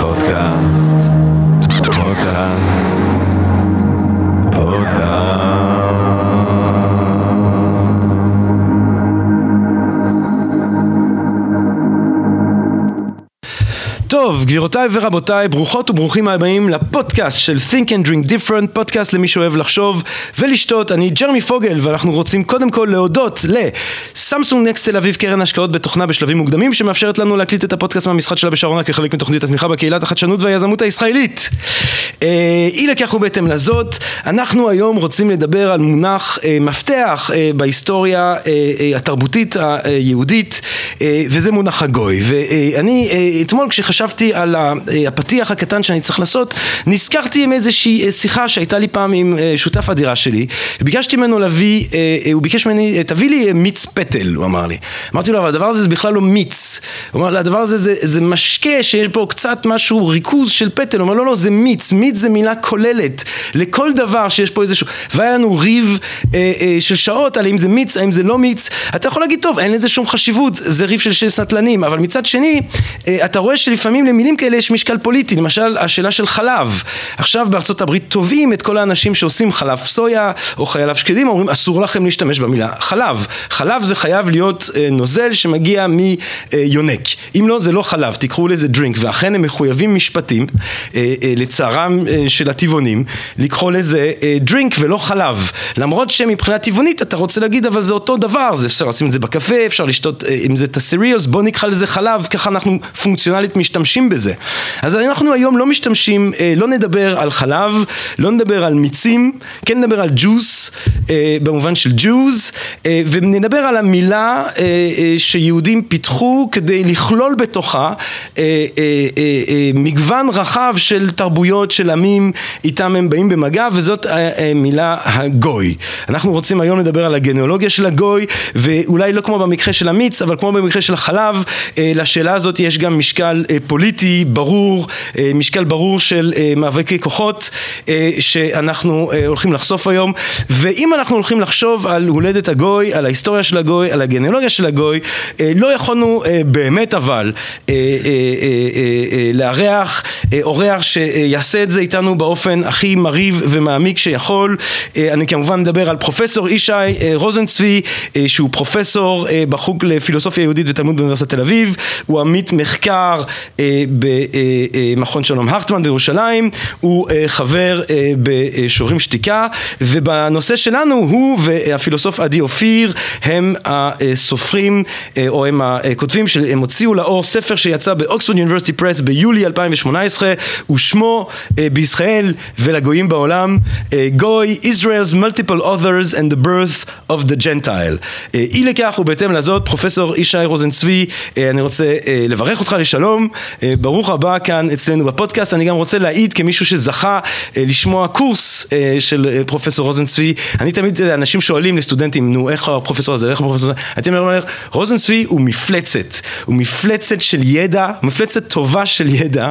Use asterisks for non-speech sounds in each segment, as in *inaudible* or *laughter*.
פודקאסט, גבירותיי ורבותיי, ברוכות וברוכים הבאים לפודקאסט של Think and Drink Different, פודקאסט למי שאוהב לחשוב ולשתות. אני ג'רמי פוגל, ואנחנו רוצים קודם כל להודות לסמסונג נקסט תל אביב, קרן השקעות בתוכנה בשלבים מוקדמים, שמאפשרת לנו להקליט את הפודקאסט מהמשחק שלה בשרונה כחלק מתוכנית התמיכה בקהילת החדשנות והיזמות הישראלית. אה, אי לכך ובהתאם לזאת, אנחנו היום רוצים לדבר על מונח אה, מפתח אה, בהיסטוריה התרבותית היהודית, וזה מונח הגוי. ואני אתמול כשחשבתי על הפתיח הקטן שאני צריך לעשות, נזכרתי עם איזושהי שיחה שהייתה לי פעם עם שותף הדירה שלי, וביקשתי ממנו להביא, הוא ביקש ממני, תביא לי מיץ פטל, הוא אמר לי. אמרתי לו, אבל הדבר הזה זה בכלל לא מיץ. הוא אמר, הדבר הזה זה, זה משקה שיש בו קצת משהו, ריכוז של פטל. הוא אמר, לא, לא, זה מיץ. מיץ זה מילה כוללת לכל דבר שיש פה איזשהו... והיה לנו ריב אה, אה, של שעות על אם זה מיץ, האם זה לא מיץ. אתה יכול להגיד, טוב, אין לזה שום חשיבות, זה ריב של שש סטלנים. אבל מצד שני, אה, אתה רואה שלפעמים למילים כאלה יש משקל פוליטי. למשל, השאלה של חלב. עכשיו בארצות הברית תובעים את כל האנשים שעושים חלב סויה או חלב שקדים, אומרים, אסור לכם להשתמש במילה חלב. חלב זה חייב להיות אה, נוזל שמגיע מיונק. אם לא, זה לא חלב, תקראו לזה דרינק. ואכן הם מחויבים משפטים, אה, אה, לצערם של הטבעונים, לקחוא לזה דרינק ולא חלב. למרות שמבחינה טבעונית אתה רוצה להגיד אבל זה אותו דבר, זה אפשר לשים את זה בקפה, אפשר לשתות אם זה את הסיריאלס, בוא נקרא לזה חלב, ככה אנחנו פונקציונלית משתמשים בזה. אז אנחנו היום לא משתמשים, לא נדבר על חלב, לא נדבר על מיצים, כן נדבר על ג'וס, במובן של ג'וז, ונדבר על המילה שיהודים פיתחו כדי לכלול בתוכה מגוון רחב של תרבויות של עמים איתם הם באים במגע וזאת המילה הגוי. אנחנו רוצים היום לדבר על הגניאולוגיה של הגוי ואולי לא כמו במקרה של המיץ אבל כמו במקרה של החלב לשאלה הזאת יש גם משקל פוליטי ברור, משקל ברור של מאבקי כוחות שאנחנו הולכים לחשוף היום ואם אנחנו הולכים לחשוב על הולדת הגוי, על ההיסטוריה של הגוי, על הגניאולוגיה של הגוי לא יכולנו באמת אבל לארח אורח שיעשה את זה איתנו באופן הכי מרהיב ומעמיק שיכול. אה, אני כמובן מדבר על פרופסור ישי אה, רוזנצבי, אה, שהוא פרופסור בחוג לפילוסופיה יהודית ותלמוד באוניברסיטת תל אביב, הוא עמית מחקר במכון שלום הרטמן בירושלים, הוא חבר בשוברים שתיקה, ובנושא שלנו הוא והפילוסוף עדי אופיר הם הסופרים או הם הכותבים שהם הוציאו לאור ספר שיצא באוקספורד יוניברסיטי פרס ביולי 2018, ושמו בישראל ולגויים בעולם, גוי, Israel's multiple authors and the birth of the Gentile. אי לכך ובהתאם לזאת, פרופסור ישי רוזנצבי, אני רוצה לברך אותך לשלום, uh, ברוך הבא כאן אצלנו בפודקאסט, אני גם רוצה להעיד כמישהו שזכה uh, לשמוע קורס uh, של uh, פרופסור רוזנצבי, אני תמיד, אנשים שואלים לסטודנטים, נו איך הפרופסור הזה, איך הפרופסור הזה, אתם אומרים, רוזנצבי הוא מפלצת, הוא מפלצת של ידע, מפלצת טובה של ידע,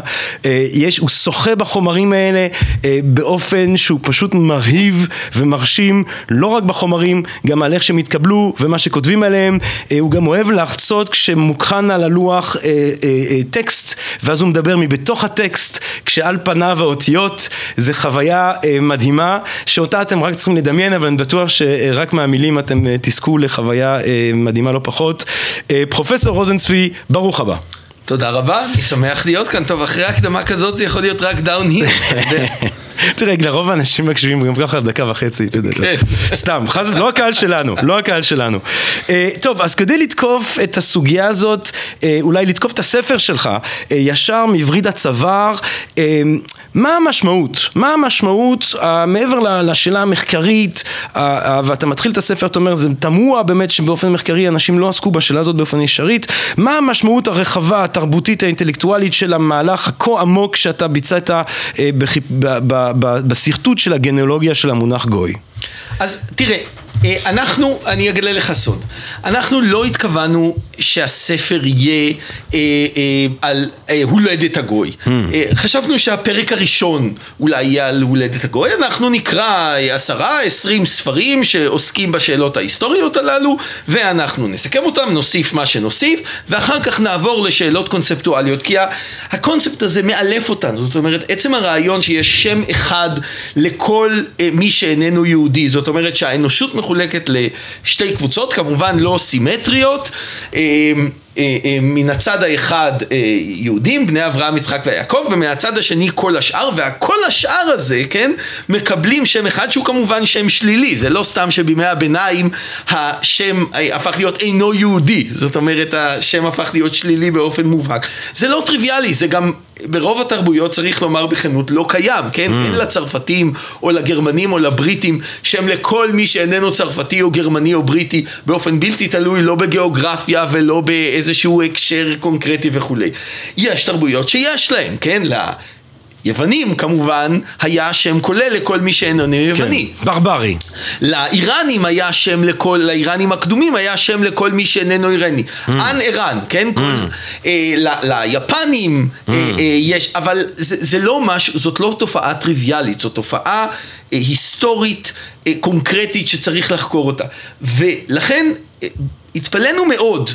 יש, הוא שוחה בחומרים האלה אה, באופן שהוא פשוט מרהיב ומרשים, לא רק בחומרים, גם על איך שהם התקבלו ומה שכותבים עליהם, אה, הוא גם אוהב לחצות כשמוקחן על הלוח אה, אה, אה, טקסט, ואז הוא מדבר מבתוך הטקסט, כשעל פניו האותיות, זה חוויה אה, מדהימה, שאותה אתם רק צריכים לדמיין, אבל אני בטוח שרק מהמילים אתם אה, תזכו לחוויה אה, מדהימה לא פחות. אה, פרופסור רוזנצבי, ברוך הבא. תודה רבה, אני שמח להיות כאן. טוב, אחרי הקדמה כזאת זה יכול להיות רק דאון היל. *laughs* תראה, לרוב האנשים מקשיבים גם ככה דקה וחצי, אתה יודע. כן. סתם, לא הקהל שלנו, לא הקהל שלנו. אה, טוב, אז כדי לתקוף את הסוגיה הזאת, אה, אולי לתקוף את הספר שלך, אה, ישר מווריד הצוואר, מה המשמעות? מה המשמעות, מעבר לשאלה המחקרית, ואתה מתחיל את הספר, אתה אומר, זה תמוה באמת שבאופן מחקרי אנשים לא עסקו בשאלה הזאת באופן ישרית, מה המשמעות הרחבה, התרבותית, האינטלקטואלית של המהלך הכה עמוק שאתה ביצעת בשרטוט של הגנאולוגיה של המונח גוי. אז תראה, אה, אנחנו, אני אגלה לך סוד, אנחנו לא התכוונו שהספר יהיה אה, אה, על אה, הולדת הגוי. Mm. אה, חשבנו שהפרק הראשון אולי יהיה על הולדת הגוי, אנחנו נקרא אה, עשרה, עשרים ספרים שעוסקים בשאלות ההיסטוריות הללו, ואנחנו נסכם אותם, נוסיף מה שנוסיף, ואחר כך נעבור לשאלות קונספטואליות, כי הקונספט הזה מאלף אותנו, זאת אומרת, עצם הרעיון שיש שם אחד לכל אה, מי שאיננו יהודי, זאת אומרת שהאנושות מחולקת לשתי קבוצות, כמובן לא סימטריות. אה, אה, אה, מן הצד האחד יהודים, בני אברהם, יצחק ויעקב, ומהצד השני כל השאר, והכל השאר הזה, כן, מקבלים שם אחד שהוא כמובן שם שלילי, זה לא סתם שבימי הביניים השם הפך להיות אינו יהודי, זאת אומרת השם הפך להיות שלילי באופן מובהק. זה לא טריוויאלי, זה גם ברוב התרבויות צריך לומר בכנות לא קיים, כן? Mm. אין לצרפתים או לגרמנים או לבריטים שם לכל מי שאיננו צרפתי או גרמני או בריטי באופן בלתי תלוי לא בגיאוגרפיה ולא באיזשהו הקשר קונקרטי וכולי. יש תרבויות שיש להם, כן? יוונים כמובן היה שם כולל לכל מי שאיננו יווני. כן, ברברי. לאיראנים היה שם לכל, לאיראנים הקדומים היה שם לכל מי שאיננו איראני. Mm. אן איראן, כן? Mm. כל, אה, ל, ליפנים mm. אה, אה, יש, אבל זה, זה לא משהו, זאת לא תופעה טריוויאלית, זאת תופעה אה, היסטורית אה, קונקרטית שצריך לחקור אותה. ולכן אה, התפלאנו מאוד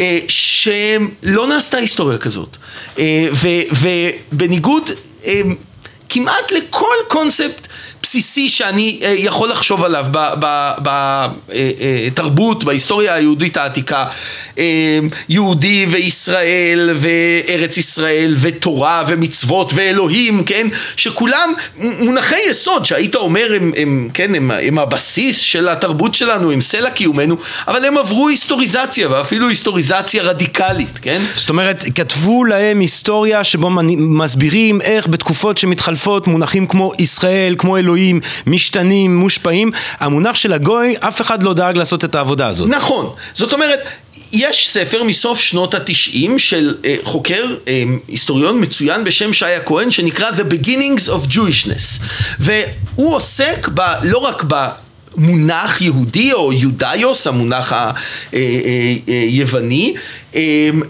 אה, שלא נעשתה היסטוריה כזאת. אה, ובניגוד אמ, כמעט לכל קונספט בסיסי שאני אה, יכול לחשוב עליו בתרבות, אה, אה, בהיסטוריה היהודית העתיקה. יהודי וישראל וארץ ישראל ותורה ומצוות ואלוהים, כן? שכולם מונחי יסוד שהיית אומר הם, הם, כן, הם, הם הבסיס של התרבות שלנו, הם סלע קיומנו, אבל הם עברו היסטוריזציה ואפילו היסטוריזציה רדיקלית, כן? זאת אומרת, כתבו להם היסטוריה שבו מסבירים איך בתקופות שמתחלפות מונחים כמו ישראל, כמו אלוהים אלוהים, משתנים, מושפעים, המונח של הגוי, אף אחד לא דאג לעשות את העבודה הזאת. נכון, זאת אומרת, יש ספר מסוף שנות התשעים של uh, חוקר, uh, היסטוריון מצוין בשם שי הכהן שנקרא The Beginnings of Jewishness והוא עוסק ב, לא רק ב... מונח יהודי או יודאיוס, המונח היווני, אמ,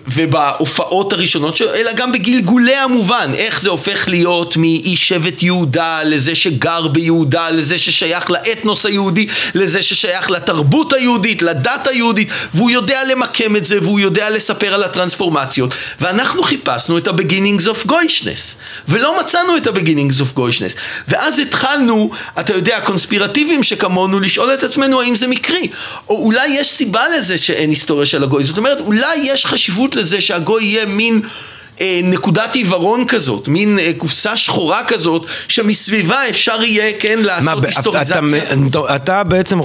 ובהופעות הראשונות שלו, אלא גם בגלגולי המובן, איך זה הופך להיות מאיש שבט יהודה לזה שגר ביהודה, לזה ששייך לאתנוס היהודי, לזה ששייך לתרבות היהודית, לדת היהודית, והוא יודע למקם את זה, והוא יודע לספר על הטרנספורמציות. ואנחנו חיפשנו את ה-beginnings of goishness, ולא מצאנו את ה-beginnings of goishness. ואז התחלנו, אתה יודע, הקונספירטיבים שכמונו, לשאול את עצמנו האם זה מקרי, או אולי יש סיבה לזה שאין היסטוריה של הגוי. זאת אומרת, אולי יש... יש חשיבות לזה שהגוי יהיה מין... אה, נקודת עיוורון כזאת, מין אה, קופסה שחורה כזאת, שמסביבה אפשר יהיה, כן, לעשות מה, היסטוריזציה. אתה, אתה בעצם,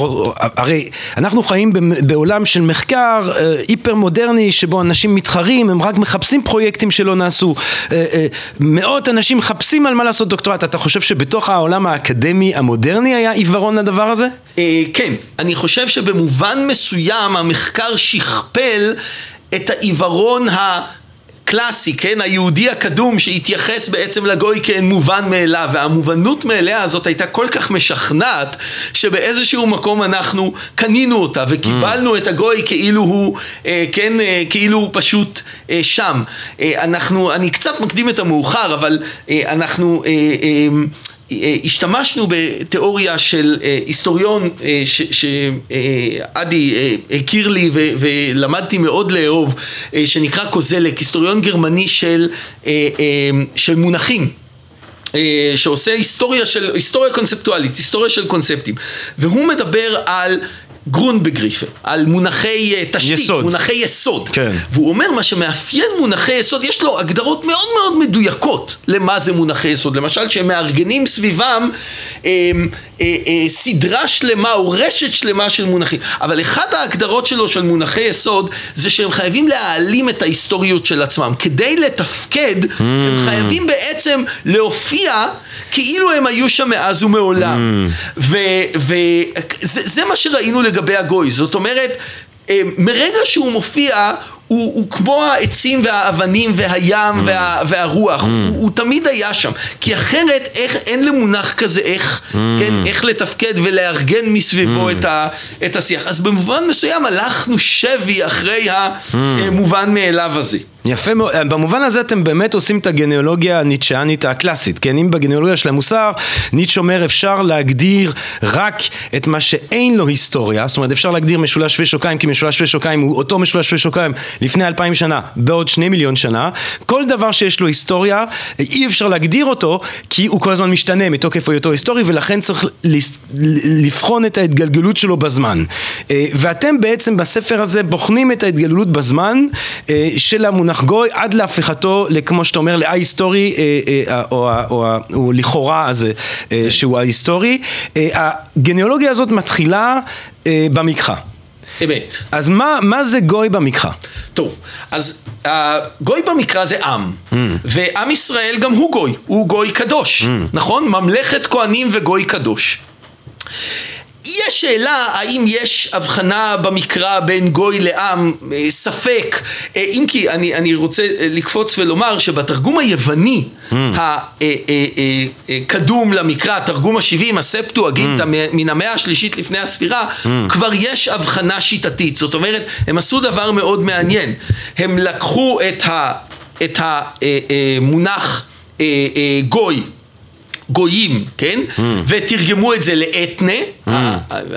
הרי אנחנו חיים בעולם של מחקר אה, היפר מודרני, שבו אנשים מתחרים, הם רק מחפשים פרויקטים שלא נעשו. מאות אנשים מחפשים על מה לעשות דוקטורט. אתה חושב שבתוך העולם האקדמי המודרני היה עיוורון לדבר הזה? כן, אני חושב שבמובן מסוים המחקר שכפל את העיוורון הקלאסי, כן, היהודי הקדום שהתייחס בעצם לגוי כאין מובן מאליו והמובנות מאליה הזאת הייתה כל כך משכנעת שבאיזשהו מקום אנחנו קנינו אותה וקיבלנו mm. את הגוי כאילו הוא, אה, כן, אה, כאילו הוא פשוט אה, שם. אה, אנחנו, אני קצת מקדים את המאוחר אבל אה, אנחנו אה, אה, השתמשנו בתיאוריה של אה, היסטוריון אה, שעדי הכיר לי ולמדתי מאוד לאהוב, שנקרא קוזלק, היסטוריון גרמני של, של מונחים. שעושה היסטוריה של, היסטוריה קונספטואלית, היסטוריה של קונספטים והוא מדבר על גרונבגריפה, על מונחי אה, תשתית, יסוד. מונחי יסוד. כן. והוא אומר מה שמאפיין מונחי יסוד, יש לו הגדרות מאוד מאוד מדויקות למה זה מונחי יסוד. למשל, שהם מארגנים סביבם אה, אה, אה, סדרה שלמה או רשת שלמה של מונחים. אבל אחת ההגדרות שלו של מונחי יסוד זה שהם חייבים להעלים את ההיסטוריות של עצמם. כדי לתפקד, mm. הם חייבים בעצם להופיע כאילו הם היו שם מאז ומעולם. Mm. וזה מה שראינו לגבי הגוי. זאת אומרת, אה, מרגע שהוא מופיע, הוא, הוא כמו העצים והאבנים והים mm. וה, והרוח, mm. הוא, הוא תמיד היה שם. כי אחרת איך, אין למונח כזה איך, mm. כן, איך לתפקד ולארגן מסביבו mm. את, ה, את השיח. אז במובן מסוים הלכנו שבי אחרי המובן מאליו הזה. יפה מאוד, במובן הזה אתם באמת עושים את הגניאולוגיה הניטשאנית הקלאסית, כן? אם בגניאולוגיה של המוסר, ניטש אומר אפשר להגדיר רק את מה שאין לו היסטוריה, זאת אומרת אפשר להגדיר משולש שווה שוקיים כי משולש שווה שוקיים הוא אותו משולש שווה שוקיים לפני אלפיים שנה, בעוד שני מיליון שנה, כל דבר שיש לו היסטוריה, אי אפשר להגדיר אותו כי הוא כל הזמן משתנה מתוקף היותו היסטורי ולכן צריך לבחון את ההתגלגלות שלו בזמן. אה, ואתם בעצם בספר הזה בוחנים את ההתגלגלות בזמן אה, של המונח גוי עד להפיכתו, כמו שאתה אומר, א-היסטורי, אה, אה, או, או, או, או לכאורה הזה, אה, כן. שהוא ההיסטורי. הגניאולוגיה הזאת מתחילה במקחה. אמת. אז מה, מה זה גוי במקחה? טוב, אז uh, גוי במקרא זה עם, mm. ועם ישראל גם הוא גוי, הוא גוי קדוש, mm. נכון? ממלכת כהנים וגוי קדוש. יש שאלה האם יש הבחנה במקרא בין גוי לעם, אה, ספק, אה, אם כי אני, אני רוצה אה, לקפוץ ולומר שבתרגום היווני mm. הקדום למקרא, התרגום השבעים, הספטואגינטה mm. מן המאה השלישית לפני הספירה, mm. כבר יש הבחנה שיטתית, זאת אומרת הם עשו דבר מאוד מעניין, הם לקחו את, המונח גוי גויים, כן? Mm. ותרגמו את זה לאתנה, mm.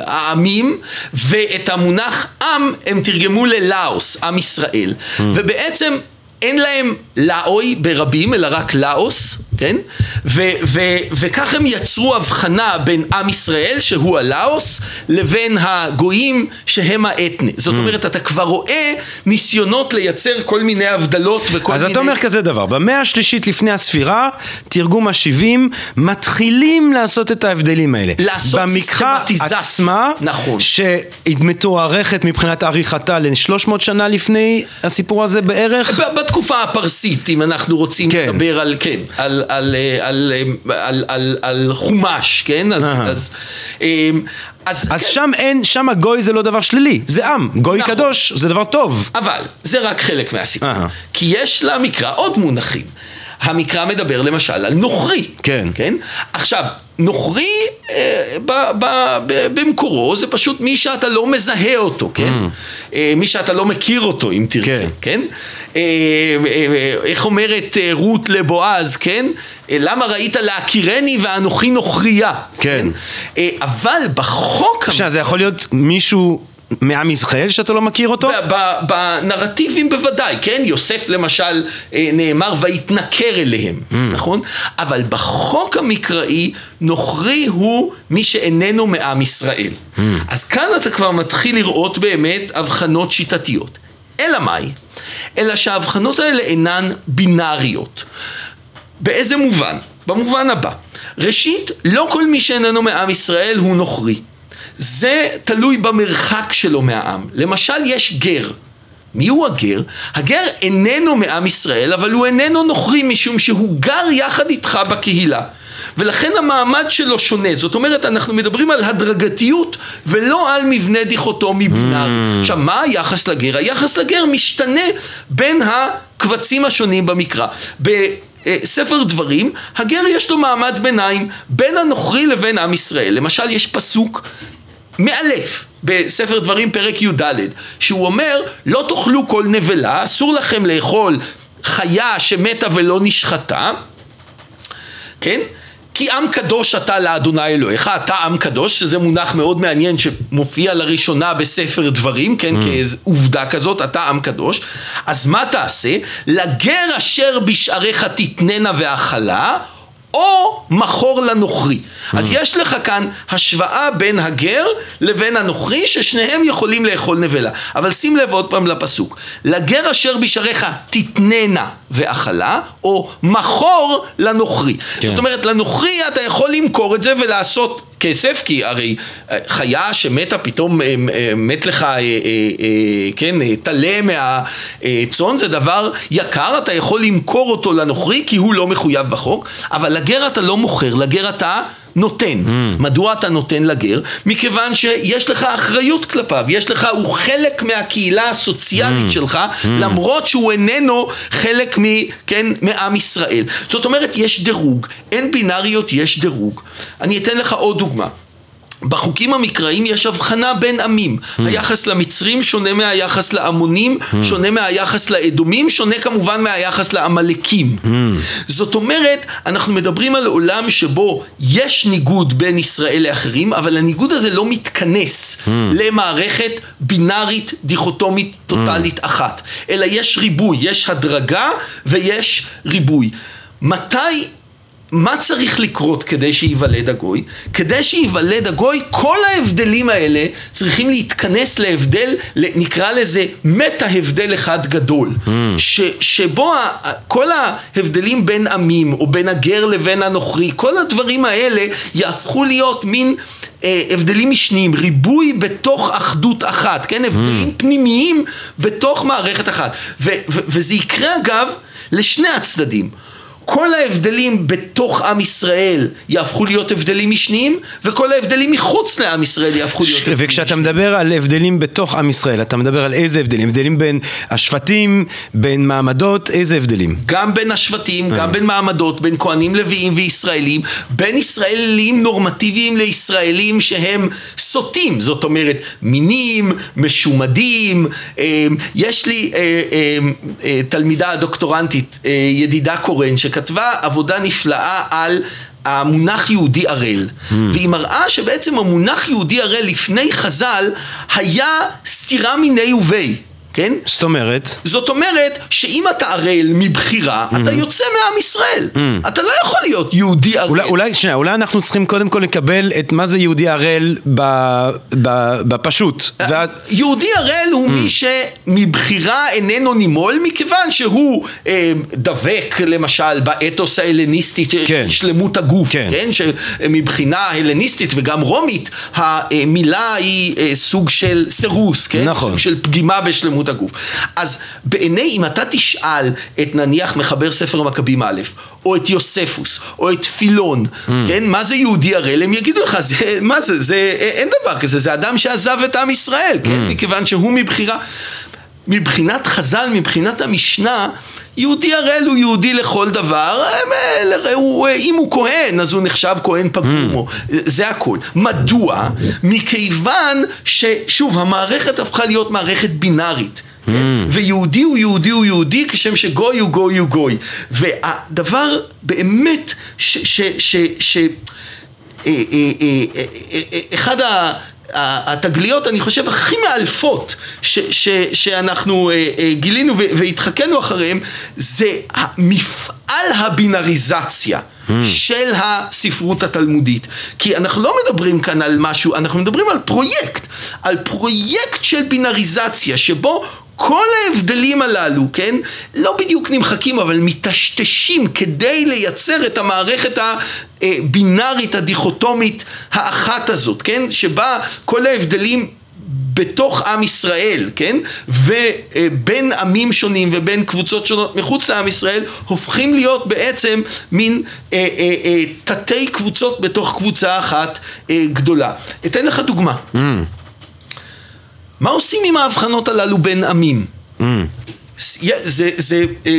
העמים, ואת המונח עם הם תרגמו ללאוס, עם ישראל. Mm. ובעצם אין להם לאוי ברבים, אלא רק לאוס, כן? ו- ו- וכך הם יצרו הבחנה בין עם ישראל, שהוא הלאוס, לבין הגויים, שהם האתנה. זאת mm. אומרת, אתה כבר רואה ניסיונות לייצר כל מיני הבדלות וכל אז מיני... אז אתה אומר כזה דבר, במאה השלישית לפני הספירה, תרגום השבעים, מתחילים לעשות את ההבדלים האלה. לעשות סיסטמטיזציה. במקחה עצמה, נכון. שמתוארכת מבחינת עריכתה ל-300 שנה לפני הסיפור הזה בערך? בתקופה הפרסית, אם אנחנו רוצים כן. לדבר על, כן, על, על, על, על, על, על חומש, כן? אז, אז, אמ, אז, אז כן. שם אין, שם הגוי זה לא דבר שלילי, זה עם, גוי נכון. קדוש זה דבר טוב. אבל זה רק חלק מהסיפור, כי יש למקרא עוד מונחים. המקרא מדבר למשל על נוכרי. כן. כן? עכשיו, נוכרי אה, ב, ב, ב, במקורו זה פשוט מי שאתה לא מזהה אותו, כן? Mm. אה, מי שאתה לא מכיר אותו, אם תרצה, כן? כן? אה, אה, איך אומרת אה, רות לבועז, כן? אה, למה ראית להכירני ואנוכי נוכריה? כן. כן? אבל בחוק... עכשיו, זה יכול להיות מישהו... מעם ישראל שאתה לא מכיר אותו? בנרטיבים בוודאי, כן? יוסף למשל אה, נאמר ויתנכר אליהם, mm. נכון? אבל בחוק המקראי נוכרי הוא מי שאיננו מעם ישראל. Mm. אז כאן אתה כבר מתחיל לראות באמת הבחנות שיטתיות. אלא מאי? אלא שההבחנות האלה אינן בינאריות. באיזה מובן? במובן הבא. ראשית, לא כל מי שאיננו מעם ישראל הוא נוכרי. זה תלוי במרחק שלו מהעם. למשל, יש גר. מי הוא הגר? הגר איננו מעם ישראל, אבל הוא איננו נוכרי משום שהוא גר יחד איתך בקהילה. ולכן המעמד שלו שונה. זאת אומרת, אנחנו מדברים על הדרגתיות ולא על מבנה דיכוטומי בינארי. Mm. עכשיו, מה היחס לגר? היחס לגר משתנה בין הקבצים השונים במקרא. בספר דברים, הגר יש לו מעמד ביניים בין הנוכרי לבין עם ישראל. למשל, יש פסוק מאלף בספר דברים פרק י"ד, שהוא אומר לא תאכלו כל נבלה, אסור לכם לאכול חיה שמתה ולא נשחטה, כן? כי עם קדוש אתה לאדוני אלוהיך, אתה עם קדוש, שזה מונח מאוד מעניין שמופיע לראשונה בספר דברים, כן, mm. כעובדה כזאת, אתה עם קדוש. אז מה תעשה? לגר אשר בשעריך תתננה והכלה, או מכור לנוכרי. אז יש לך כאן השוואה בין הגר לבין הנוכרי, ששניהם יכולים לאכול נבלה. אבל שים לב עוד פעם לפסוק. לגר אשר בשעריך תתננה ואכלה, או מכור לנוכרי. כן. זאת אומרת, לנוכרי אתה יכול למכור את זה ולעשות כסף, כי הרי אה, חיה שמתה פתאום אה, אה, מת לך, כן, טלה מהצאן, זה דבר יקר, אתה יכול למכור אותו לנוכרי כי הוא לא מחויב בחוק, אבל לגר אתה לא מוכר, לגר אתה נותן. מדוע אתה נותן לגר? מכיוון שיש לך אחריות כלפיו, יש לך, הוא חלק מהקהילה הסוציאלית שלך, למרות שהוא איננו חלק מ, כן, מעם ישראל. זאת אומרת, יש דירוג, אין בינאריות, יש דירוג. אני אתן לך עוד דוגמה. בחוקים המקראיים יש הבחנה בין עמים. Mm. היחס למצרים שונה מהיחס לעמונים, mm. שונה מהיחס לאדומים, שונה כמובן מהיחס לעמלקים. Mm. זאת אומרת, אנחנו מדברים על עולם שבו יש ניגוד בין ישראל לאחרים, אבל הניגוד הזה לא מתכנס mm. למערכת בינארית, דיכוטומית, טוטאלית mm. אחת. אלא יש ריבוי, יש הדרגה ויש ריבוי. מתי מה צריך לקרות כדי שייוולד הגוי? כדי שייוולד הגוי, כל ההבדלים האלה צריכים להתכנס להבדל, נקרא לזה מטה הבדל אחד גדול. Mm. ש, שבו כל ההבדלים בין עמים, או בין הגר לבין הנוכרי, כל הדברים האלה יהפכו להיות מין... אה, הבדלים משניים, ריבוי בתוך אחדות אחת, כן? הבדלים mm. פנימיים בתוך מערכת אחת. ו- ו- וזה יקרה אגב לשני הצדדים. כל ההבדלים בתוך עם ישראל יהפכו להיות הבדלים משניים, וכל ההבדלים מחוץ לעם ישראל יהפכו להיות הבדלים משניים. וכשאתה מדבר על הבדלים בתוך עם ישראל, אתה מדבר על איזה הבדלים? הבדלים בין השבטים, בין מעמדות, איזה הבדלים? גם בין השבטים, גם אה. בין מעמדות, בין כהנים לוויים וישראלים, בין ישראלים נורמטיביים לישראלים שהם סוטים, זאת אומרת מינים, משומדים, אה, יש לי אה, תלמידה דוקטורנטית, ידידה קורן, שכתבה עבודה נפלאה על המונח יהודי ערל, mm. והיא מראה שבעצם המונח יהודי ערל לפני חז"ל היה סתירה מיני ובי. כן? זאת אומרת? זאת אומרת שאם אתה ערל מבחירה, mm-hmm. אתה יוצא מעם ישראל. Mm-hmm. אתה לא יכול להיות יהודי ערל. אולי, אולי, שנייה, אולי אנחנו צריכים קודם כל לקבל את מה זה יהודי ערל בפשוט. אה, ואז... יהודי ערל הוא mm-hmm. מי שמבחירה איננו נימול, מכיוון שהוא אה, דבק למשל באתוס ההלניסטי כן. של שלמות הגוף, כן. כן? שמבחינה הלניסטית וגם רומית, המילה היא אה, סוג של סירוס, כן? נכון. סוג של פגימה בשלמות שלמות הגוף. אז בעיני, אם אתה תשאל את נניח מחבר ספר מכבים א', או את יוספוס, או את פילון, mm. כן, מה זה יהודי ערל, הם יגידו לך, זה, מה זה, זה, אין דבר כזה, זה אדם שעזב את עם ישראל, כן, mm. מכיוון שהוא מבחירה. מבחינת חז"ל, מבחינת המשנה, יהודי הראל הוא יהודי לכל דבר, אם הוא כהן אז הוא נחשב כהן פגום, mm. זה הכל. מדוע? מכיוון ששוב המערכת הפכה להיות מערכת בינארית. Mm. ויהודי הוא יהודי הוא יהודי כשם שגוי הוא גוי הוא גוי. והדבר באמת ש... ש, ש, ש אה, אה, אה, אחד ה... התגליות, אני חושב, הכי מאלפות ש, ש, שאנחנו אה, אה, גילינו והתחכנו אחריהם, זה מפעל הבינאריזציה. Mm. של הספרות התלמודית. כי אנחנו לא מדברים כאן על משהו, אנחנו מדברים על פרויקט, על פרויקט של בינאריזציה, שבו כל ההבדלים הללו, כן, לא בדיוק נמחקים, אבל מטשטשים כדי לייצר את המערכת הבינארית, הדיכוטומית האחת הזאת, כן, שבה כל ההבדלים בתוך עם ישראל, כן? ובין עמים שונים ובין קבוצות שונות מחוץ לעם ישראל הופכים להיות בעצם מין אה, אה, אה, תתי קבוצות בתוך קבוצה אחת אה, גדולה. אתן לך דוגמה. Mm. מה עושים עם ההבחנות הללו בין עמים? Mm. זה, זה, אה,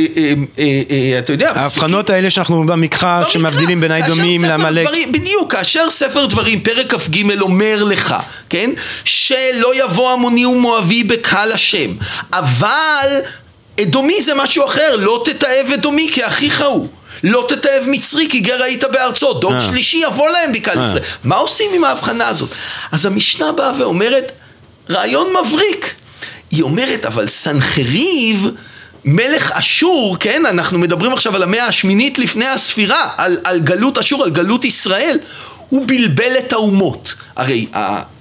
אה, אה, אתה יודע... ההבחנות האלה שאנחנו במקרא, שמבדילים בין האדומים לעמלק. בדיוק, כאשר ספר דברים, פרק כ"ג אומר לך, כן? שלא יבוא עמוני ומואבי בקהל השם, אבל אדומי זה משהו אחר, לא תתעב אדומי כי אחיך הוא. לא תתעב מצרי כי גר היית בארצו, דור שלישי יבוא להם בקהל ישראל. מה עושים עם ההבחנה הזאת? אז המשנה באה ואומרת, רעיון מבריק. היא אומרת, אבל סנחריב, מלך אשור, כן, אנחנו מדברים עכשיו על המאה השמינית לפני הספירה, על, על גלות אשור, על גלות ישראל, הוא בלבל את האומות. הרי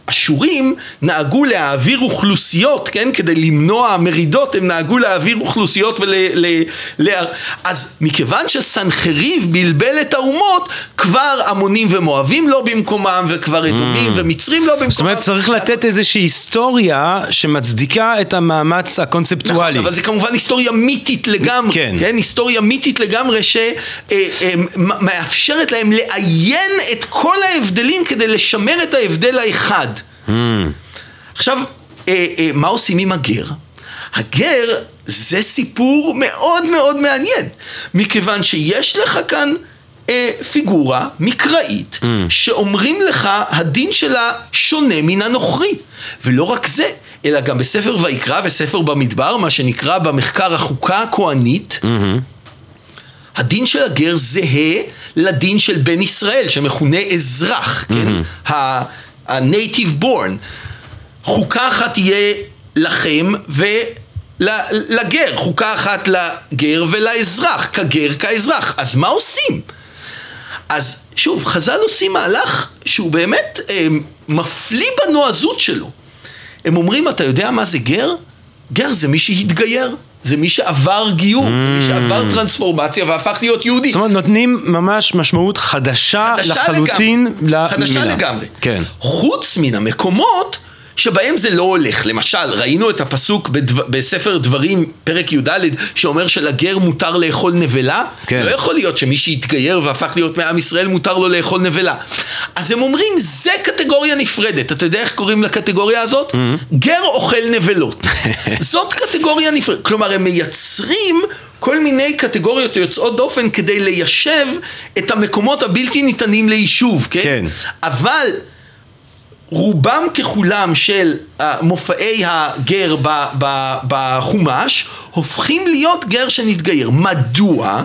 האשורים נהגו להעביר אוכלוסיות, כן, כדי למנוע מרידות, הם נהגו להעביר אוכלוסיות ול... ל, ל, אז מכיוון שסנחריב בלבל את האומות, כבר עמונים ומואבים לא במקומם, וכבר אדומים ומצרים לא במקומם. Mm. זאת אומרת, צריך לתת איזושהי היסטוריה שמצדיקה את המאמץ הקונספטואלי. נכון, אבל זה כמובן היסטוריה מיתית לגמרי, כן. כן, היסטוריה מיתית לגמרי שמאפשרת להם לעיין את כל ההבדלים כדי לשמר את ההבדל האחד. Mm. עכשיו, אה, אה, מה עושים עם הגר? הגר זה סיפור מאוד מאוד מעניין, מכיוון שיש לך כאן אה, פיגורה מקראית, Mm. שאומרים לך, הדין שלה שונה מן הנוכרי. ולא רק זה, אלא גם בספר ויקרא וספר במדבר, מה שנקרא במחקר החוקה הכהנית, Mm-hmm. הדין של הגר זהה לדין של בן ישראל, שמכונה אזרח, כן? ה-native born. חוקה אחת תהיה לכם ולגר, חוקה אחת לגר ולאזרח, כגר כאזרח. אז מה עושים? אז שוב, חז"ל עושים מהלך שהוא באמת אה, מפליא בנועזות שלו. הם אומרים, אתה יודע מה זה גר? גר זה מי שהתגייר. זה מי שעבר גיור, זה מי שעבר טרנספורמציה והפך להיות יהודי. זאת אומרת, נותנים ממש משמעות חדשה, חדשה לחלוטין לגמרי. למילה. חדשה לגמרי. כן. חוץ מן המקומות שבהם זה לא הולך. למשל, ראינו את הפסוק בדו... בספר דברים, פרק י"ד, שאומר שלגר מותר לאכול נבלה. כן. לא יכול להיות שמי שהתגייר והפך להיות מעם ישראל, מותר לו לאכול נבלה. אז הם אומרים, זה קטגוריה נפרדת. אתה יודע איך קוראים לקטגוריה הזאת? Mm-hmm. גר אוכל נבלות. *laughs* זאת קטגוריה נפרדת. כלומר, הם מייצרים... כל מיני קטגוריות יוצאות דופן כדי ליישב את המקומות הבלתי ניתנים ליישוב, כן? כן. אבל רובם ככולם של אה, מופעי הגר בחומש הופכים להיות גר שנתגייר. מדוע?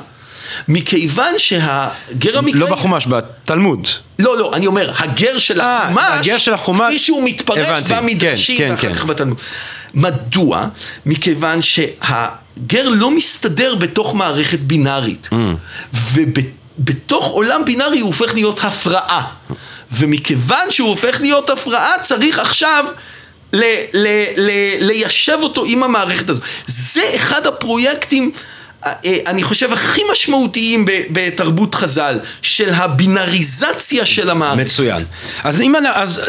מכיוון שהגר המקראי... לא בחומש, בתלמוד. לא, לא, אני אומר, הגר של אה, החומש, הגר של החומש, כפי שהוא מתפרש הבנתי, במדרשים כן, ואחר כן, כך כן. בתלמוד. מדוע? מכיוון שהגר לא מסתדר בתוך מערכת בינארית. ובתוך עולם בינארי הוא הופך להיות הפרעה. ומכיוון שהוא הופך להיות הפרעה, צריך עכשיו ל- ל- ל- ליישב אותו עם המערכת הזאת. זה אחד הפרויקטים, אה, אה, אני חושב, הכי משמעותיים בתרבות חז"ל, של הבינאריזציה של המערכת. מצוין. אז אם אני... אז...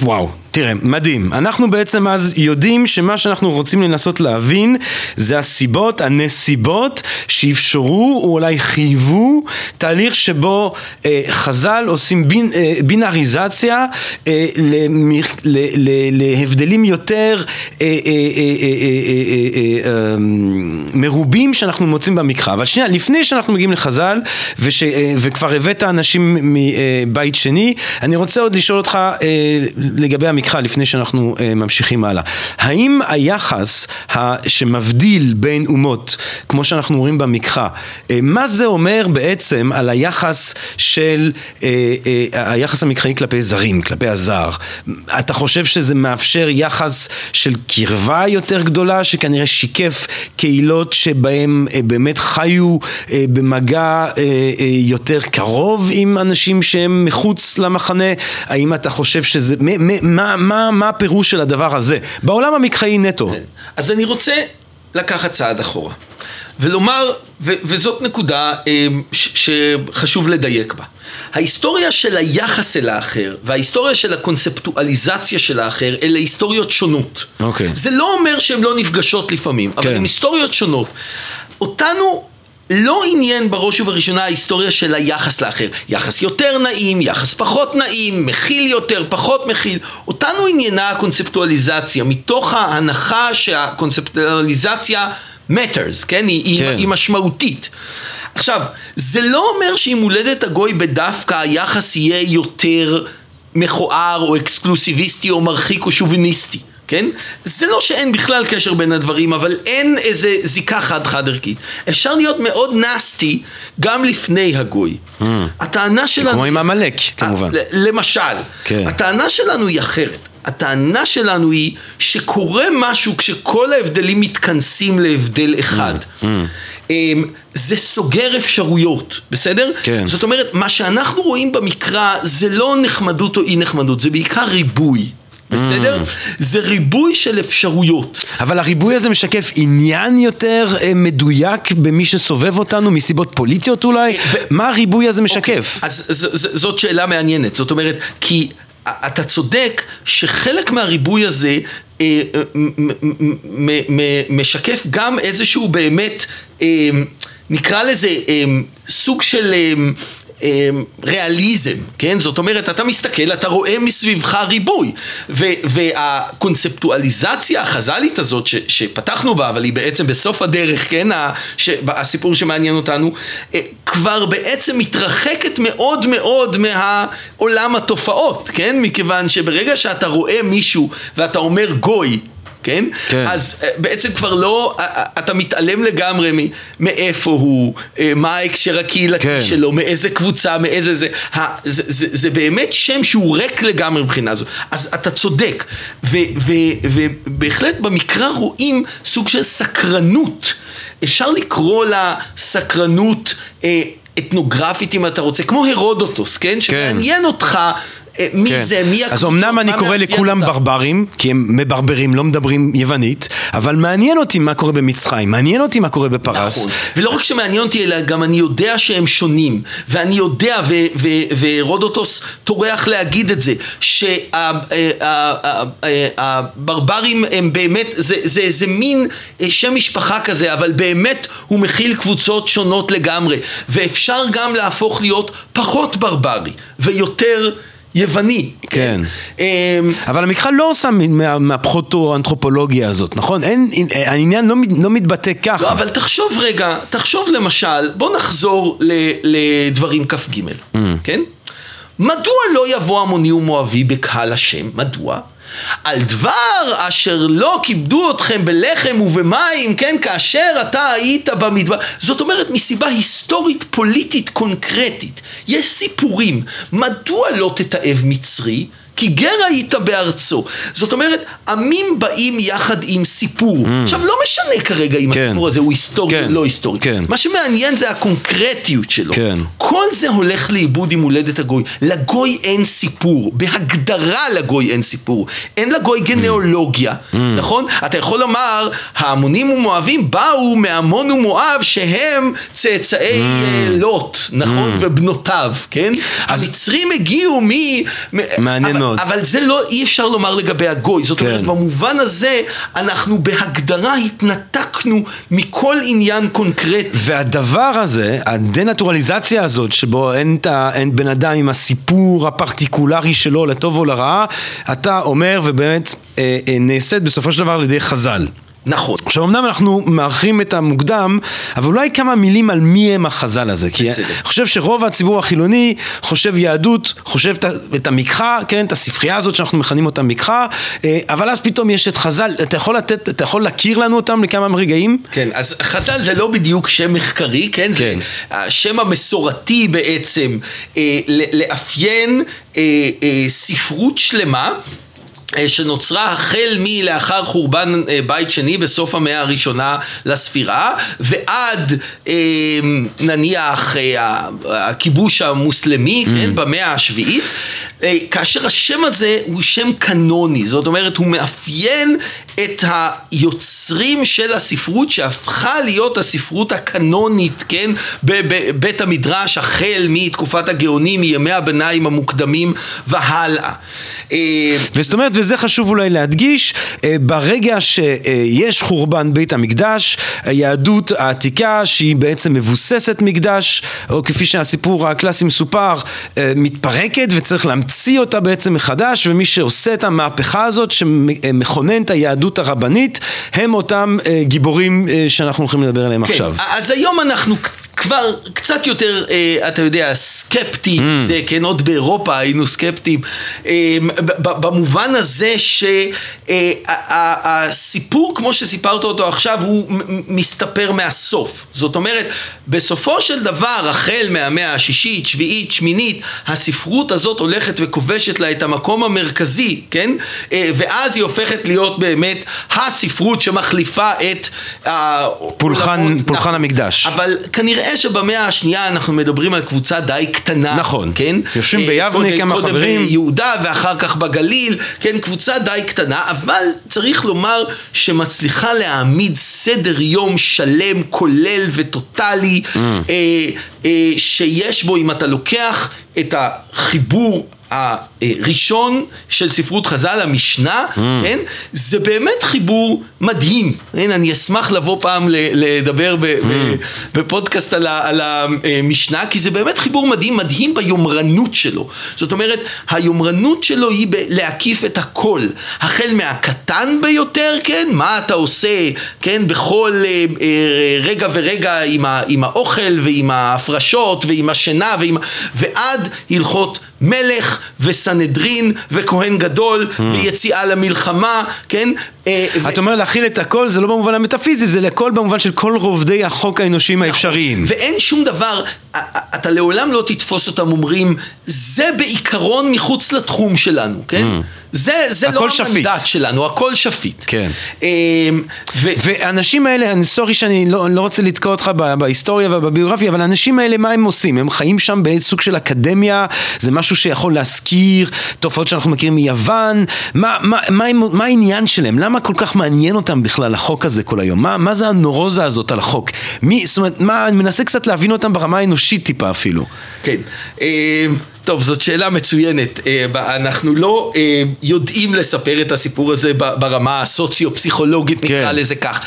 וואו, תראה, מדהים. אנחנו בעצם אז יודעים שמה שאנחנו רוצים לנסות להבין זה הסיבות, הנסיבות שאפשרו או אולי חייבו תהליך שבו אה, חז"ל עושים בין, אה, בינאריזציה אה, למח, ל, ל, להבדלים יותר אה, אה, אה, אה, אה, אה, אה, אמ, מרובים שאנחנו מוצאים במקרא. אבל שנייה, לפני שאנחנו מגיעים לחז"ל וש, אה, וכבר הבאת אנשים מבית אה, שני, אני רוצה עוד לשאול אותך אה, לגבי המקרא. לפני שאנחנו אה, ממשיכים הלאה. האם היחס ה- שמבדיל בין אומות, כמו שאנחנו רואים במקרא, אה, מה זה אומר בעצם על היחס של, אה, אה, היחס המקראי כלפי זרים, כלפי הזר? אתה חושב שזה מאפשר יחס של קרבה יותר גדולה, שכנראה שיקף קהילות שבהם אה, באמת חיו אה, במגע אה, אה, יותר קרוב עם אנשים שהם מחוץ למחנה? האם אתה חושב שזה... מ- מ- מה, מה, מה הפירוש של הדבר הזה? בעולם המקראי נטו. אז אני רוצה לקחת צעד אחורה, ולומר, ו- וזאת נקודה אה, ש- שחשוב לדייק בה. ההיסטוריה של היחס אל האחר, וההיסטוריה של הקונספטואליזציה של האחר, אלה היסטוריות שונות. אוקיי. זה לא אומר שהן לא נפגשות לפעמים, אבל כן. הן היסטוריות שונות. אותנו לא עניין בראש ובראשונה ההיסטוריה של היחס לאחר. יחס יותר נעים, יחס פחות נעים, מכיל יותר, פחות מכיל. אותנו עניינה הקונספטואליזציה, מתוך ההנחה שהקונספטואליזציה matters, כן? היא, היא, כן. היא משמעותית. עכשיו, זה לא אומר שעם הולדת הגוי בדווקא היחס יהיה יותר מכוער או אקסקלוסיביסטי או מרחיק או שוביניסטי. כן? זה לא שאין בכלל קשר בין הדברים, אבל אין איזה זיקה חד-חד ערכית. אפשר להיות מאוד נסטי גם לפני הגוי. הטענה שלנו... כמו עם עמלק, כמובן. אה, ל- למשל, כן. הטענה שלנו היא אחרת. הטענה שלנו היא שקורה משהו כשכל ההבדלים מתכנסים להבדל אחד. אמ, זה סוגר אפשרויות, בסדר? כן. זאת אומרת, מה שאנחנו רואים במקרא זה לא נחמדות או אי נחמדות, זה בעיקר ריבוי. בסדר? זה ריבוי של אפשרויות. אבל הריבוי הזה משקף עניין יותר אה, מדויק במי שסובב אותנו, מסיבות פוליטיות אולי? מה הריבוי הזה משקף? אז זאת שאלה מעניינת, זאת אומרת, כי אתה צודק שחלק מהריבוי הזה אה, אה, משקף גם איזשהו באמת, אה, נקרא לזה אה, סוג של... אה, ריאליזם, כן? זאת אומרת, אתה מסתכל, אתה רואה מסביבך ריבוי. ו- והקונספטואליזציה החז"לית הזאת ש- שפתחנו בה, אבל היא בעצם בסוף הדרך, כן? ה- ש- הסיפור שמעניין אותנו, אה, כבר בעצם מתרחקת מאוד מאוד מהעולם התופעות, כן? מכיוון שברגע שאתה רואה מישהו ואתה אומר גוי, כן? כן. אז אה, בעצם כבר לא, אה, אה, אתה מתעלם לגמרי מאיפה הוא, מה ההקשר הקהילתי כן. שלו, מאיזה קבוצה, מאיזה זה, זה, זה, זה באמת שם שהוא ריק לגמרי מבחינה זו. אז אתה צודק, ו, ו, ובהחלט במקרא רואים סוג של סקרנות. אפשר לקרוא לה סקרנות אה, אתנוגרפית אם אתה רוצה, כמו הרודוטוס, כן? שמעניין אותך מי כן. זה, מי הקבוצות, אז אמנם אני קורא לכולם אותם. ברברים, כי הם מברברים, לא מדברים יוונית, אבל מעניין אותי מה קורה במצרים, מעניין אותי מה קורה בפרס. נכון, ולא רק שמעניין אותי, אלא גם אני יודע שהם שונים, ואני יודע, ורודוטוס טורח להגיד את זה, שהברברים הם באמת, זה, זה איזה מין אה, שם משפחה כזה, אבל באמת הוא מכיל קבוצות שונות לגמרי, ואפשר גם להפוך להיות פחות ברברי, ויותר... יווני. כן. אמ, אבל המקרא לא עושה מה- מהפרוטו-אנתרופולוגיה הזאת, נכון? אין, העניין לא, לא מתבטא ככה. לא, אבל תחשוב רגע, תחשוב למשל, בוא נחזור ל- לדברים כ"ג, כן? מדוע לא יבוא עמוני ומואבי בקהל השם? מדוע? על דבר אשר לא כיבדו אתכם בלחם ובמים, כן, כאשר אתה היית במדבר. זאת אומרת, מסיבה היסטורית פוליטית קונקרטית. יש סיפורים. מדוע לא תתעב מצרי? כי גר היית בארצו. זאת אומרת, עמים באים יחד עם סיפור. עכשיו, לא משנה כרגע אם כן. הסיפור הזה הוא היסטורי כן. או לא היסטורי. כן. מה שמעניין זה הקונקרטיות שלו. כן. כל זה הולך לאיבוד עם הולדת הגוי. לגוי אין סיפור. בהגדרה לגוי אין סיפור. אין לגוי גנאולוגיה, נכון? אתה יכול לומר, ההמונים ומואבים באו מעמון ומואב שהם צאצאי אה, לוט, נכון? ובנותיו, כן? המצרים הגיעו. מ- מעניין מאוד. אבל זה לא, אי אפשר לומר לגבי הגוי. זאת כן. אומרת, במובן הזה, אנחנו בהגדרה התנתקנו מכל עניין קונקרטי. והדבר הזה, הדנטורליזציה הזאת, שבו אין, את ה- אין בן אדם עם הסיפור הפרטיקולרי שלו, לטוב או לרעה, אתה אומר, ובאמת אה, אה, נעשית בסופו של דבר על ידי חז"ל. נכון. עכשיו אמנם אנחנו מארחים את המוקדם, אבל אולי כמה מילים על מי הם החז"ל הזה. כי בסדר. אני חושב שרוב הציבור החילוני חושב יהדות, חושב את המקחה, כן, את הספרייה הזאת שאנחנו מכנים אותה מקחה, אה, אבל אז פתאום יש את חז"ל, אתה יכול לתת, אתה יכול להכיר לנו אותם לכמה רגעים? כן, אז חז"ל זה לא בדיוק שם מחקרי, כן? כן. זה השם המסורתי בעצם אה, לאפיין אה, ספרות שלמה. אה, שנוצרה החל מלאחר חורבן אה, בית שני בסוף המאה הראשונה לספירה ועד אה, נניח הכיבוש המוסלמי, כן, במאה השביעית כאשר השם הזה הוא שם קנוני, זאת אומרת הוא מאפיין את היוצרים של הספרות שהפכה להיות הספרות הקנונית, כן, בבית המדרש החל מתקופת הגאונים, מימי הביניים המוקדמים והלאה. אה, וזאת אומרת, וזה חשוב אולי להדגיש, אה, ברגע שיש חורבן בית המקדש, היהדות העתיקה, שהיא בעצם מבוססת מקדש, או כפי שהסיפור הקלאסי מסופר, אה, מתפרקת וצריך להמציא אותה בעצם מחדש, ומי שעושה את המהפכה הזאת, שמכונן את היהדות הרבנית, הם אותם אה, גיבורים אה, שאנחנו הולכים לדבר עליהם כן, עכשיו. אז היום אנחנו כבר קצת יותר, אה, אתה יודע, סקפטיים, Mm. זה כן, עוד באירופה היינו סקפטיים, אה, במובן הזה שהסיפור, כמו שסיפרת אותו עכשיו, הוא מסתפר מהסוף. זאת אומרת, בסופו של דבר, החל מהמאה השישית, שביעית, שמינית, הספרות הזאת הולכת וכובשת לה את המקום המרכזי, כן? אה, ואז היא הופכת להיות באמת הספרות שמחליפה את... ה- פולחן- עולמות- פולחן נכון. המקדש. אבל כנראה נראה שבמאה השנייה אנחנו מדברים על קבוצה די קטנה. נכון. כן? יושבים אה, ביבנה קודם- כמה קודם חברים. ביהודה ואחר כך בגליל, כן, קבוצה די קטנה, אבל צריך לומר שמצליחה להעמיד סדר יום שלם, כולל וטוטאלי, Mm. אה, אה, שיש בו, אם אתה לוקח את החיבור הראשון של ספרות חז"ל, המשנה, Mm. כן? זה באמת חיבור מדהים. כן, אני אשמח לבוא פעם לדבר ב- Mm. ב- בפודקאסט על ה- על המשנה, כי זה באמת חיבור מדהים, מדהים ביומרנות שלו. זאת אומרת, היומרנות שלו היא ב- להקיף את הכל. החל מהקטן ביותר, כן? מה אתה עושה, כן? בכל אה, אה, רגע ורגע עם, ה- עם האוכל ועם ההפרשות ועם השינה ועם... ועד הלכות מלך וסנהדרין וכהן גדול ויציאה למלחמה, כן? אה, אתה אומר להכיל את הכל, זה לא במובן המטאפיזי, זה לכל במובן של כל רובדי החוק האנושיים האפשריים. ואין שום דבר, אתה לעולם לא תתפוס אותם אומרים, זה בעיקרון מחוץ לתחום שלנו, כן? זה, זה לא שפיט. המנדט שלנו, הכל שפיט. כן. אמ, ו- והאנשים האלה, אני סורי שאני לא, לא רוצה לתקוע אותך בהיסטוריה ובביוגרפיה, אבל האנשים האלה, מה הם עושים? הם חיים שם באיזה סוג של אקדמיה, זה משהו שיכול להזכיר תופעות שאנחנו מכירים מיוון, מה, מה, מה, מה העניין שלהם? למה כל כך מעניין אותם בכלל החוק הזה כל היום? מה, מה זה הנורוזה הזאת על החוק? מי, זאת אומרת, מה, אני מנסה קצת להבין אותם ברמה האנושית טיפה אפילו. כן. טוב, זאת שאלה מצוינת. אה, אנחנו לא אה, יודעים לספר את הסיפור הזה ברמה הסוציו-פסיכולוגית, נקרא כן. לזה כך.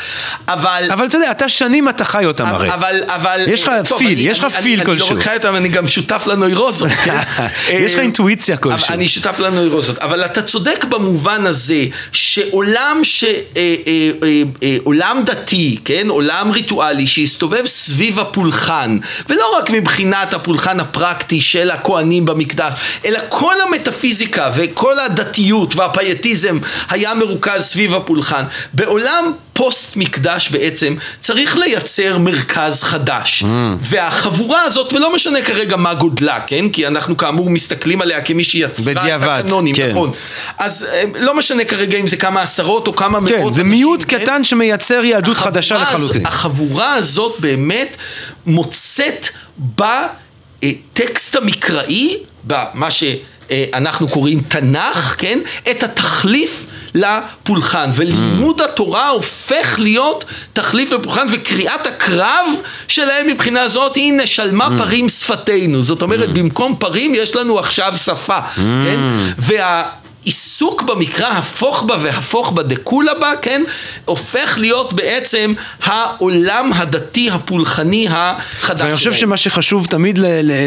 אבל... אבל אתה יודע, אתה שנים אתה חי אותם הרי. אבל, אבל... יש לך טוב, פיל, אני- יש לך פיל אני, כלשהו. אני לא רק חי אותם, אני גם שותף לנוירוזות, כן? *laughs* יש לך אינטואיציה אבל כלשהי. אני שותף לנוירוזות, אבל אתה צודק במובן הזה שעולם ש... עולם דתי, כן? עולם ריטואלי שהסתובב סביב הפולחן, ולא רק מבחינת הפולחן הפרקטי של הכוהנים במקדש, אלא כל המטאפיזיקה וכל הדתיות והפייטיזם היה מרוכז סביב הפולחן. בעולם פוסט מקדש בעצם צריך לייצר מרכז חדש. Mm. והחבורה הזאת, ולא משנה כרגע מה גודלה, כן? כי אנחנו כאמור מסתכלים עליה כמי שיצרה את בדיעבד, הקנונים, כן. נכון. אז אה, לא משנה כרגע אם זה כמה עשרות או כמה מאות כן, זה אנשים, מיעוט כן? קטן שמייצר יהדות חדשה החבורה הז- לחלוטין. החבורה הזאת באמת מוצאת בטקסט המקראי, במה שאנחנו קוראים תנ"ך, כן? את התחליף לפולחן, ולימוד התורה הופך להיות תחליף לפולחן, וקריאת הקרב שלהם מבחינה זאת, הנה שלמה פרים שפתנו, זאת אומרת במקום פרים יש לנו עכשיו שפה, כן? וה... עיסוק במקרא הפוך בה והפוך בה דקולה בה, כן? הופך להיות בעצם העולם הדתי הפולחני החדש ואני חושב. שמה שחשוב תמיד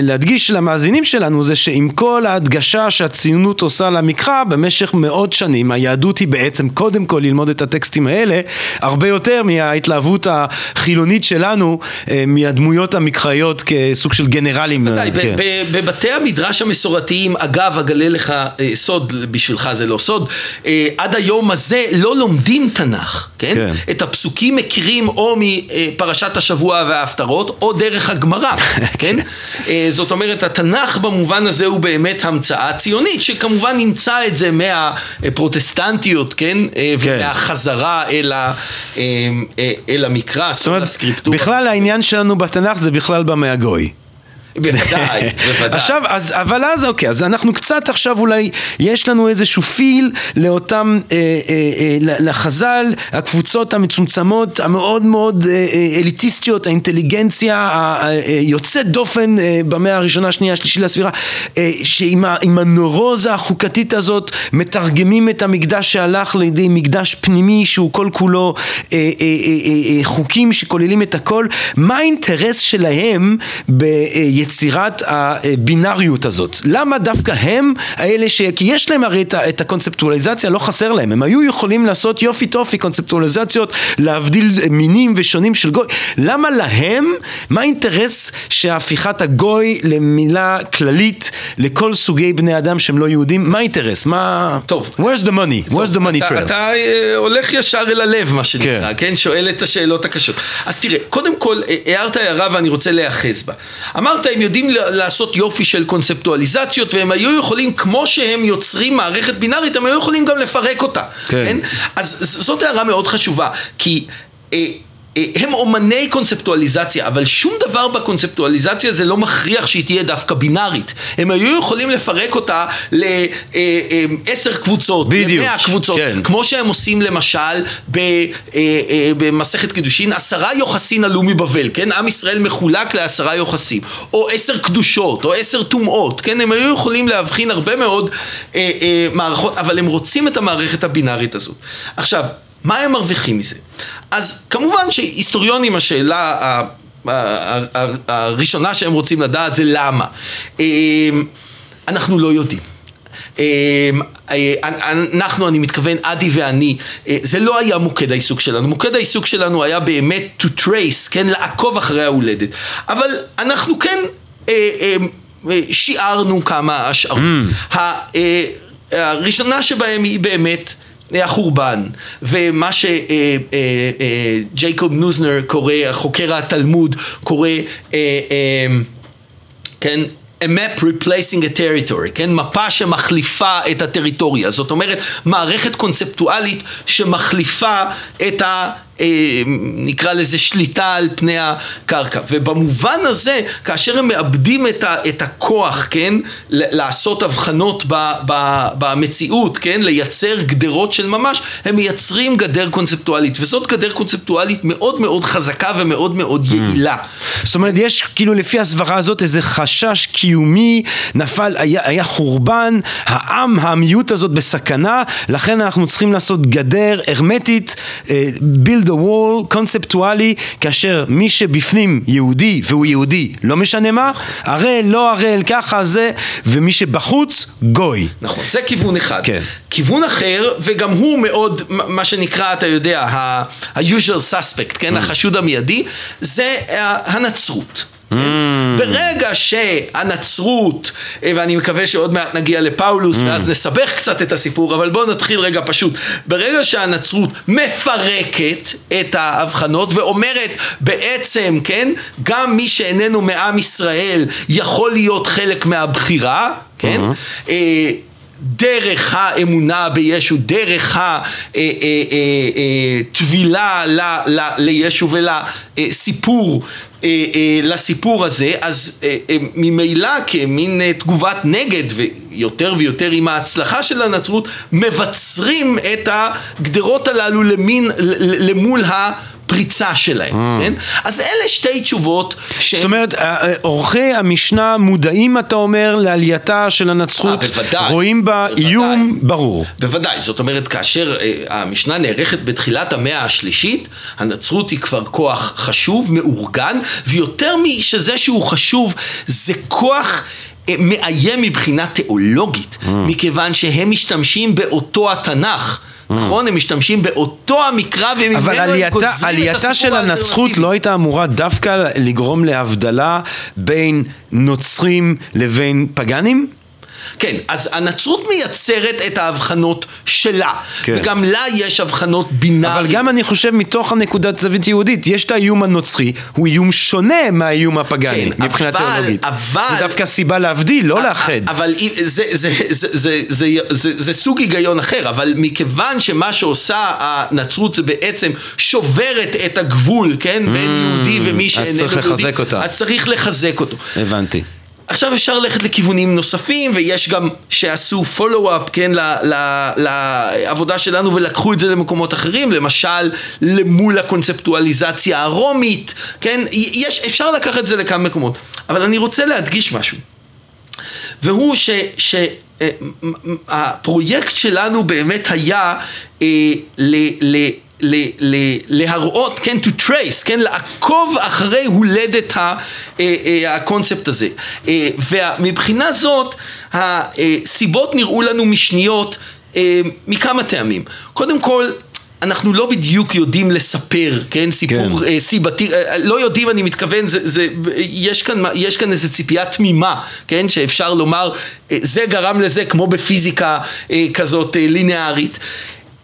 להדגיש למאזינים שלנו זה שעם כל ההדגשה שהציונות עושה למקרא במשך מאות שנים היהדות היא בעצם קודם כל ללמוד את הטקסטים האלה הרבה יותר מההתלהבות החילונית שלנו אה, מהדמויות המקראיות כסוג של גנרלים. די, אה, כן. בבתי המדרש המסורתיים, אגב, אגלה לך אה, סוד, בשבילך זה לא סוד, אה, עד היום הזה לא לומדים תנ"ך, כן? כן. את הפסוקים מכירים או מפרשת השבוע וההפטרות, או דרך הגמרא, *laughs* כן? אה, זאת אומרת, התנ"ך במובן הזה הוא באמת המצאה ציונית, שכמובן נמצא את זה מהפרוטסטנטיות, כן? אה, כן. ומהחזרה אל, ה, אה, אה, אל המקרא, זאת אומרת, הסקריפטורה. בכלל העניין שלנו בתנ"ך זה בכלל בא מהגוי. בוודאי, *laughs* בוודאי. עכשיו, אז, אבל אז אוקיי, אז אנחנו קצת עכשיו אולי, יש לנו איזשהו פיל לאותם, אה, אה, אה, לחז"ל, הקבוצות המצומצמות, המאוד מאוד אה, אה, אליטיסטיות, האינטליגנציה היוצאת דופן אה, במאה הראשונה, השנייה, השלישית לספירה, אה, שעם ה- הנורוזה החוקתית הזאת, מתרגמים את המקדש שהלך לידי מקדש פנימי, שהוא כל כולו אה, אה, אה, אה, אה, חוקים שכוללים את הכל. מה האינטרס שלהם ביצירת הבינאריות הזאת? למה דווקא הם האלה ש... כי יש להם הרי את, הקונספטואליזציה, לא חסר להם. הם היו יכולים לעשות יופי טופי קונספטואליזציות, להבדיל מינים ושונים של גוי. למה להם, מה האינטרס שהפיכת הגוי למילה כללית לכל סוגי בני אדם שהם לא יהודים? מה האינטרס? מה... טוב. Where's the money? Where's the money אתה, trail? אתה אה, הולך ישר אל הלב, מה שנקרא, כן. כן. שואל את השאלות הקשות. אז תראה, קודם כל, אה, הערת הערה ואני רוצה להיאחז בה. אמרת, הם יודעים לעשות יופי של קונספטואליזציות, והם היו יכולים, כמו שהם יוצרים מערכת בינארית, הם היו יכולים גם לפרק אותה. כן. כן? אז זאת הערה מאוד חשובה, כי... אה, הם אומני קונספטואליזציה, אבל שום דבר בקונספטואליזציה זה לא מכריח שהיא תהיה דווקא בינארית. הם היו יכולים לפרק אותה לעשר קבוצות, בדיוק, למאה קבוצות, כן. כמו שהם עושים למשל אה, אה, במסכת קידושין, עשרה יוחסין עלו מבבל, כן? עם ישראל מחולק לעשרה יוחסים, או עשר קדושות, או עשר טומאות, כן? הם היו יכולים להבחין הרבה מאוד אה, אה, מערכות, אבל הם רוצים את המערכת הבינארית הזאת. עכשיו, מה הם מרוויחים מזה? אז כמובן שהיסטוריונים, השאלה הראשונה שהם רוצים לדעת זה למה. אה, אנחנו לא יודעים. אה, אה, אנחנו, אני מתכוון, אדי ואני, אה, זה לא היה מוקד העיסוק שלנו. מוקד העיסוק שלנו היה באמת to trace, כן, לעקוב אחרי ההולדת. אבל אנחנו כן אה, אה, שיערנו כמה השערות. אה, הראשונה שבהם היא באמת החורבן, ומה שג'ייקוב נוזנר קורא, חוקר התלמוד, קורא אה, אה, כן, a map replacing a territory, כן, מפה שמחליפה את הטריטוריה, זאת אומרת מערכת קונספטואלית שמחליפה את ה... אה, נקרא לזה שליטה על פני הקרקע. ובמובן הזה, כאשר הם מאבדים את, ה, את הכוח, כן, לעשות הבחנות ב, ב, במציאות, כן, לייצר גדרות של ממש, הם מייצרים גדר קונספטואלית, וזאת גדר קונספטואלית מאוד מאוד חזקה ומאוד מאוד יעילה. זאת אומרת, יש כאילו לפי הסברה הזאת איזה חשש קיומי, נפל, היה, היה חורבן, העם, המיעוט הזאת בסכנה, לכן אנחנו צריכים לעשות גדר הרמטית, אה, build a wall, קונספטואלי, כאשר מי שבפנים יהודי, והוא יהודי, לא משנה מה, הראל, לא הראל, ככה זה, ומי שבחוץ, גוי. נכון, זה כיוון אחד. כן. כיוון אחר, וגם הוא מאוד, מה שנקרא, אתה יודע, ה-usual suspect, כן, Mm. החשוד המיידי, זה ה- הנצרות. Mm. ברגע שהנצרות, אה, ואני מקווה שעוד מעט נגיע לפאולוס Mm. ואז נסבך קצת את הסיפור, אבל בואו נתחיל רגע פשוט. ברגע שהנצרות מפרקת את ההבחנות ואומרת בעצם, כן, גם מי שאיננו מעם ישראל יכול להיות חלק מהבחירה, כן? Mm-hmm. אה, דרך האמונה בישו, דרך הטבילה לישו ולסיפור, אה, אה, לסיפור הזה, אז אה, אה, ממילא כמין אה, תגובת נגד ויותר ויותר עם ההצלחה של הנצרות, מבצרים את הגדרות הללו למין, למול ה... פריצה שלהם, כן? אז אלה שתי תשובות ש... זאת אומרת, אה, אה, עורכי המשנה מודעים, אתה אומר, לעלייתה של הנצרות, אה, בוודאי. רואים בה בוודאי. איום ברור. בוודאי, זאת אומרת, כאשר אה, המשנה נערכת בתחילת המאה השלישית, הנצרות היא כבר כוח חשוב, מאורגן, ויותר משזה שהוא חשוב, זה כוח... מאיים מבחינה תיאולוגית, מכיוון שהם משתמשים באותו התנ"ך. נכון? הם משתמשים באותו המקרא וממנו אבל הם עלייתה, גוזרים את עלייתה הסיפור של הנצרות האלטרנטיבי. לא הייתה אמורה דווקא לגרום להבדלה בין נוצרים לבין פגאנים? כן, אז הנצרות מייצרת את ההבחנות שלה, כן. וגם לה יש הבחנות בינאריות. אבל גם אני חושב מתוך הנקודת זווית יהודית, יש את האיום הנוצרי, הוא איום שונה מהאיום הפגאני כן, מבחינה אבל- תיאולוגית. אבל- זה דווקא סיבה להבדיל, לא לאחד. אבל זה, זה, זה, זה, זה, זה, זה, זה סוג היגיון אחר, אבל מכיוון שמה שעושה הנצרות זה בעצם שוברת את הגבול, כן, בין יהודי ומי שאיננו Mm, צריך יהודי, לחזק אותה. אז צריך לחזק אותו. הבנתי. עכשיו אפשר ללכת לכיוונים נוספים, ויש גם שעשו פולו-אפ, כן, ל- ל- לעבודה שלנו ולקחו את זה למקומות אחרים, למשל למול הקונספטואליזציה הרומית, כן, יש, אפשר לקחת את זה לכמה מקומות. אבל אני רוצה להדגיש משהו, והוא ש... ש אה, הפרויקט שלנו באמת היה אה, ל... ל ל- ל- להראות, כן, to trace, כן, לעקוב אחרי הולדת ה- אה, אה, הקונספט הזה. אה, ומבחינה זאת, הסיבות נראו לנו משניות אה, מכמה טעמים. קודם כל, אנחנו לא בדיוק יודעים לספר, כן, סיפור כן. אה, סיבתי, אה, לא יודעים, אני מתכוון, זה, זה, יש, כאן, יש כאן איזו ציפייה תמימה, כן, שאפשר לומר, אה, זה גרם לזה, כמו בפיזיקה אה, כזאת אה, לינארית.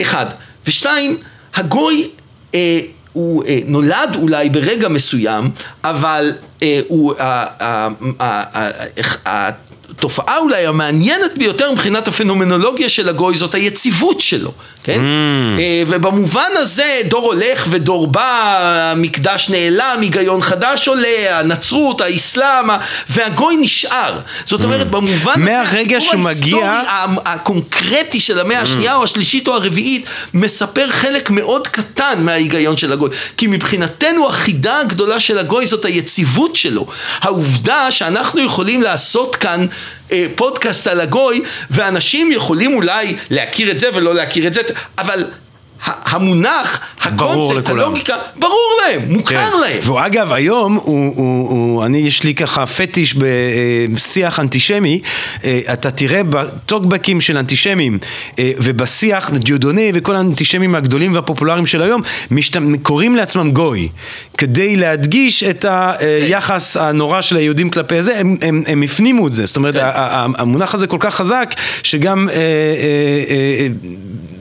אחד. ושתיים, הגוי אה, הוא אה, נולד אולי ברגע מסוים, אבל אה, הוא, ה- ה- ה- ה- ה- התופעה אולי המעניינת ביותר מבחינת הפנומנולוגיה של הגוי זאת היציבות שלו, כן? Mm. ובמובן הזה דור הולך ודור בא, המקדש נעלם, היגיון חדש עולה, הנצרות, האסלאם, והגוי נשאר. זאת אומרת, mm. במובן הזה, הסיפור ההיסטורי הקונקרטי של המאה mm. השנייה או השלישית או הרביעית, מספר חלק מאוד קטן מההיגיון של הגוי. כי מבחינתנו החידה הגדולה של הגוי זאת היציבות שלו. העובדה שאנחנו יכולים לעשות כאן אה, פודקאסט על הגוי, ואנשים יכולים אולי להכיר את זה ולא להכיר את זה, אבל המונח, הקונספט, הלוגיקה, ברור להם, מוכר כן. להם. והוא אגב, היום, הוא, הוא, הוא, אני, יש לי ככה פטיש בשיח אנטישמי, אה, אתה תראה בטוקבקים של אנטישמים אה, ובשיח, דיודוני וכל האנטישמים הגדולים והפופולריים של היום, משת... קוראים לעצמם גוי, כדי להדגיש את היחס הנורא של היהודים כלפי זה, הם, הם, הם הפנימו את זה, זאת אומרת, כן. המונח הזה כל כך חזק, שגם אה, אה, אה,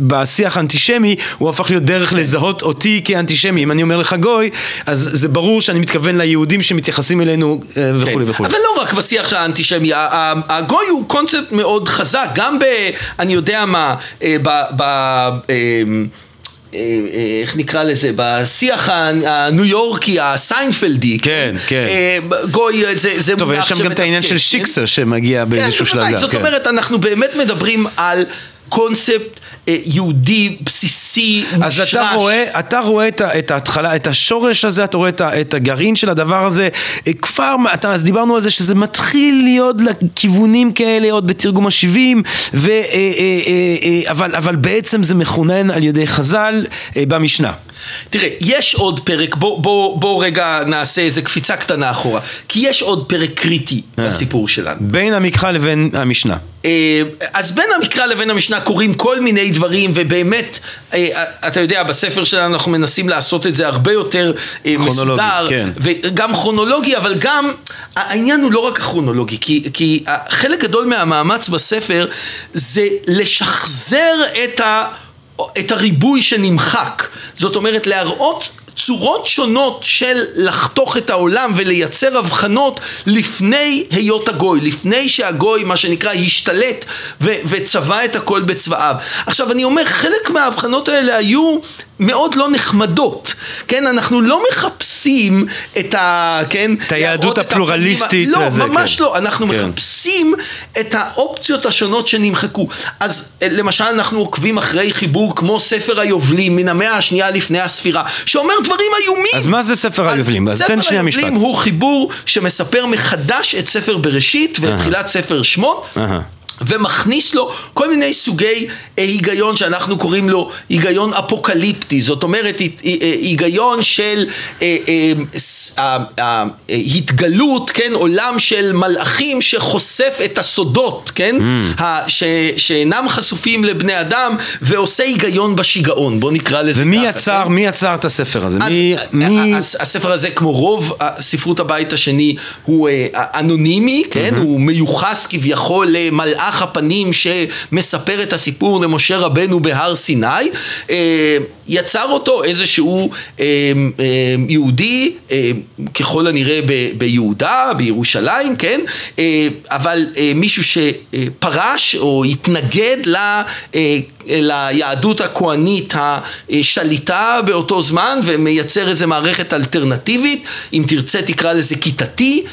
בשיח האנטישמי הוא הפך להיות דרך לזהות אותי כאנטישמי. אם אני אומר לך גוי, אז זה ברור שאני מתכוון ליהודים שמתייחסים אלינו אה, וכולי כן. וכולי. אבל לא רק בשיח האנטישמי, הגוי הוא קונספט מאוד חזק, גם ב... אני יודע מה, אה, ב... ב אה, איך נקרא לזה, בשיח הניו יורקי, הסיינפלדי, כן, כן, גוי זה, זה טוב, יש שם גם את העניין של שיקסר שמגיע באיזשהו שלב. כן, זאת אומרת, אנחנו באמת מדברים על קונספט אה, יהודי בסיסי, מושרש. אז אתה רואה, אתה רואה את, את ההתחלה, את השורש הזה, אתה רואה את, את הגרעין של הדבר הזה, אה, כבר, אתה, אז דיברנו על זה שזה מתחיל להיות לכיוונים כאלה עוד בתרגום ה-70, אה, אבל, אבל בעצם זה מכונן על ידי חז"ל במשנה. תראה, יש עוד פרק, בוא, בוא, בוא רגע נעשה איזה קפיצה קטנה אחורה, כי יש עוד פרק קריטי בסיפור שלנו. בין המקרא לבין המשנה. אה, אז בין המקרא לבין המשנה קורים כל מיני דברים, ובאמת, אה, אתה יודע, בספר שלנו אנחנו מנסים לעשות את זה הרבה יותר אה, מסודר, כן. וגם כרונולוגי, אבל גם, העניין הוא לא רק הכרונולוגי, כי, כי חלק גדול מהמאמץ בספר זה לשחזר את ה... את הריבוי שנמחק. זאת אומרת, להראות צורות שונות של לחתוך את העולם ולייצר הבחנות לפני היות הגוי, לפני שהגוי, מה שנקרא, השתלט ו- וצבע את הכל בצבעיו. עכשיו, אני אומר, חלק מההבחנות האלה היו מאוד לא נחמדות, כן? אנחנו לא מחפשים את ה... כן? את היהדות הפלורליסטית. לא, הזה, ממש כן. לא. אנחנו כן. מחפשים את האופציות השונות שנמחקו. אז אה, למשל אנחנו עוקבים אחרי חיבור כמו ספר היובלים מן המאה השנייה לפני הספירה, שאומר דברים איומים. אז מה זה ספר היובלים? אז תן שנייה משפט. ספר היובלים הוא חיבור שמספר מחדש את ספר בראשית ואת תחילת ספר שמות. ומכניס לו כל מיני סוגי אה, היגיון שאנחנו קוראים לו היגיון אפוקליפטי, זאת אומרת אה, היגיון של אה, התגלות, כן, עולם של מלאכים שחושף את הסודות, כן, mm. שאינם חשופים לבני אדם ועושה היגיון בשיגעון, בוא נקרא לזה ומי ככה. יצר, כן? מי יצר את הספר הזה? אז, מי, מי... הספר הזה כמו רוב ספרות הבית השני הוא אנונימי, כן, mm-hmm. הוא מיוחס כביכול למלאך מלאך הפנים שמספר את הסיפור למשה רבנו בהר סיני, אה, יצר אותו איזשהו אה, אה, יהודי, ככל הנראה ביהודה, בירושלים, כן? אבל מישהו שפרש או התנגד ל... ליהדות הכהנית השליטה באותו זמן ומייצר איזה מערכת אלטרנטיבית, אם תרצה תקרא לזה כיתתי.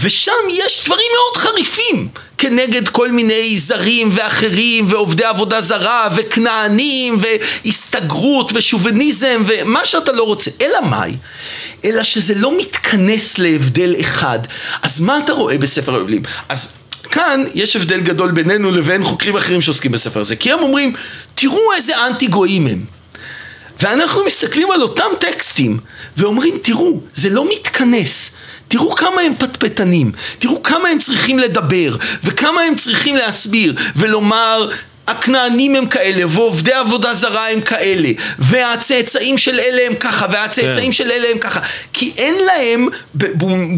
ושם יש דברים מאוד חריפים כנגד כל מיני זרים ואחרים ועובדי עבודה זרה וכנענים והסתגרות ושוביניזם ומה שאתה לא רוצה. אלא מאי? אלא שזה לא מתכנס להבדל אחד. אז מה אתה רואה בספר היובלים? אז כאן יש הבדל גדול בינינו לבין חוקרים אחרים שעוסקים בספר הזה. כי הם אומרים, תראו איזה אנטי גויים הם. ואנחנו מסתכלים על אותם טקסטים ואומרים, תראו, זה לא מתכנס. תראו כמה הם פטפטנים, תראו כמה הם צריכים לדבר, וכמה הם צריכים להסביר, ולומר הכנענים הם כאלה, ועובדי עבודה זרה הם כאלה, והצאצאים של אלה הם ככה, והצאצאים כן. של אלה הם ככה, כי אין להם,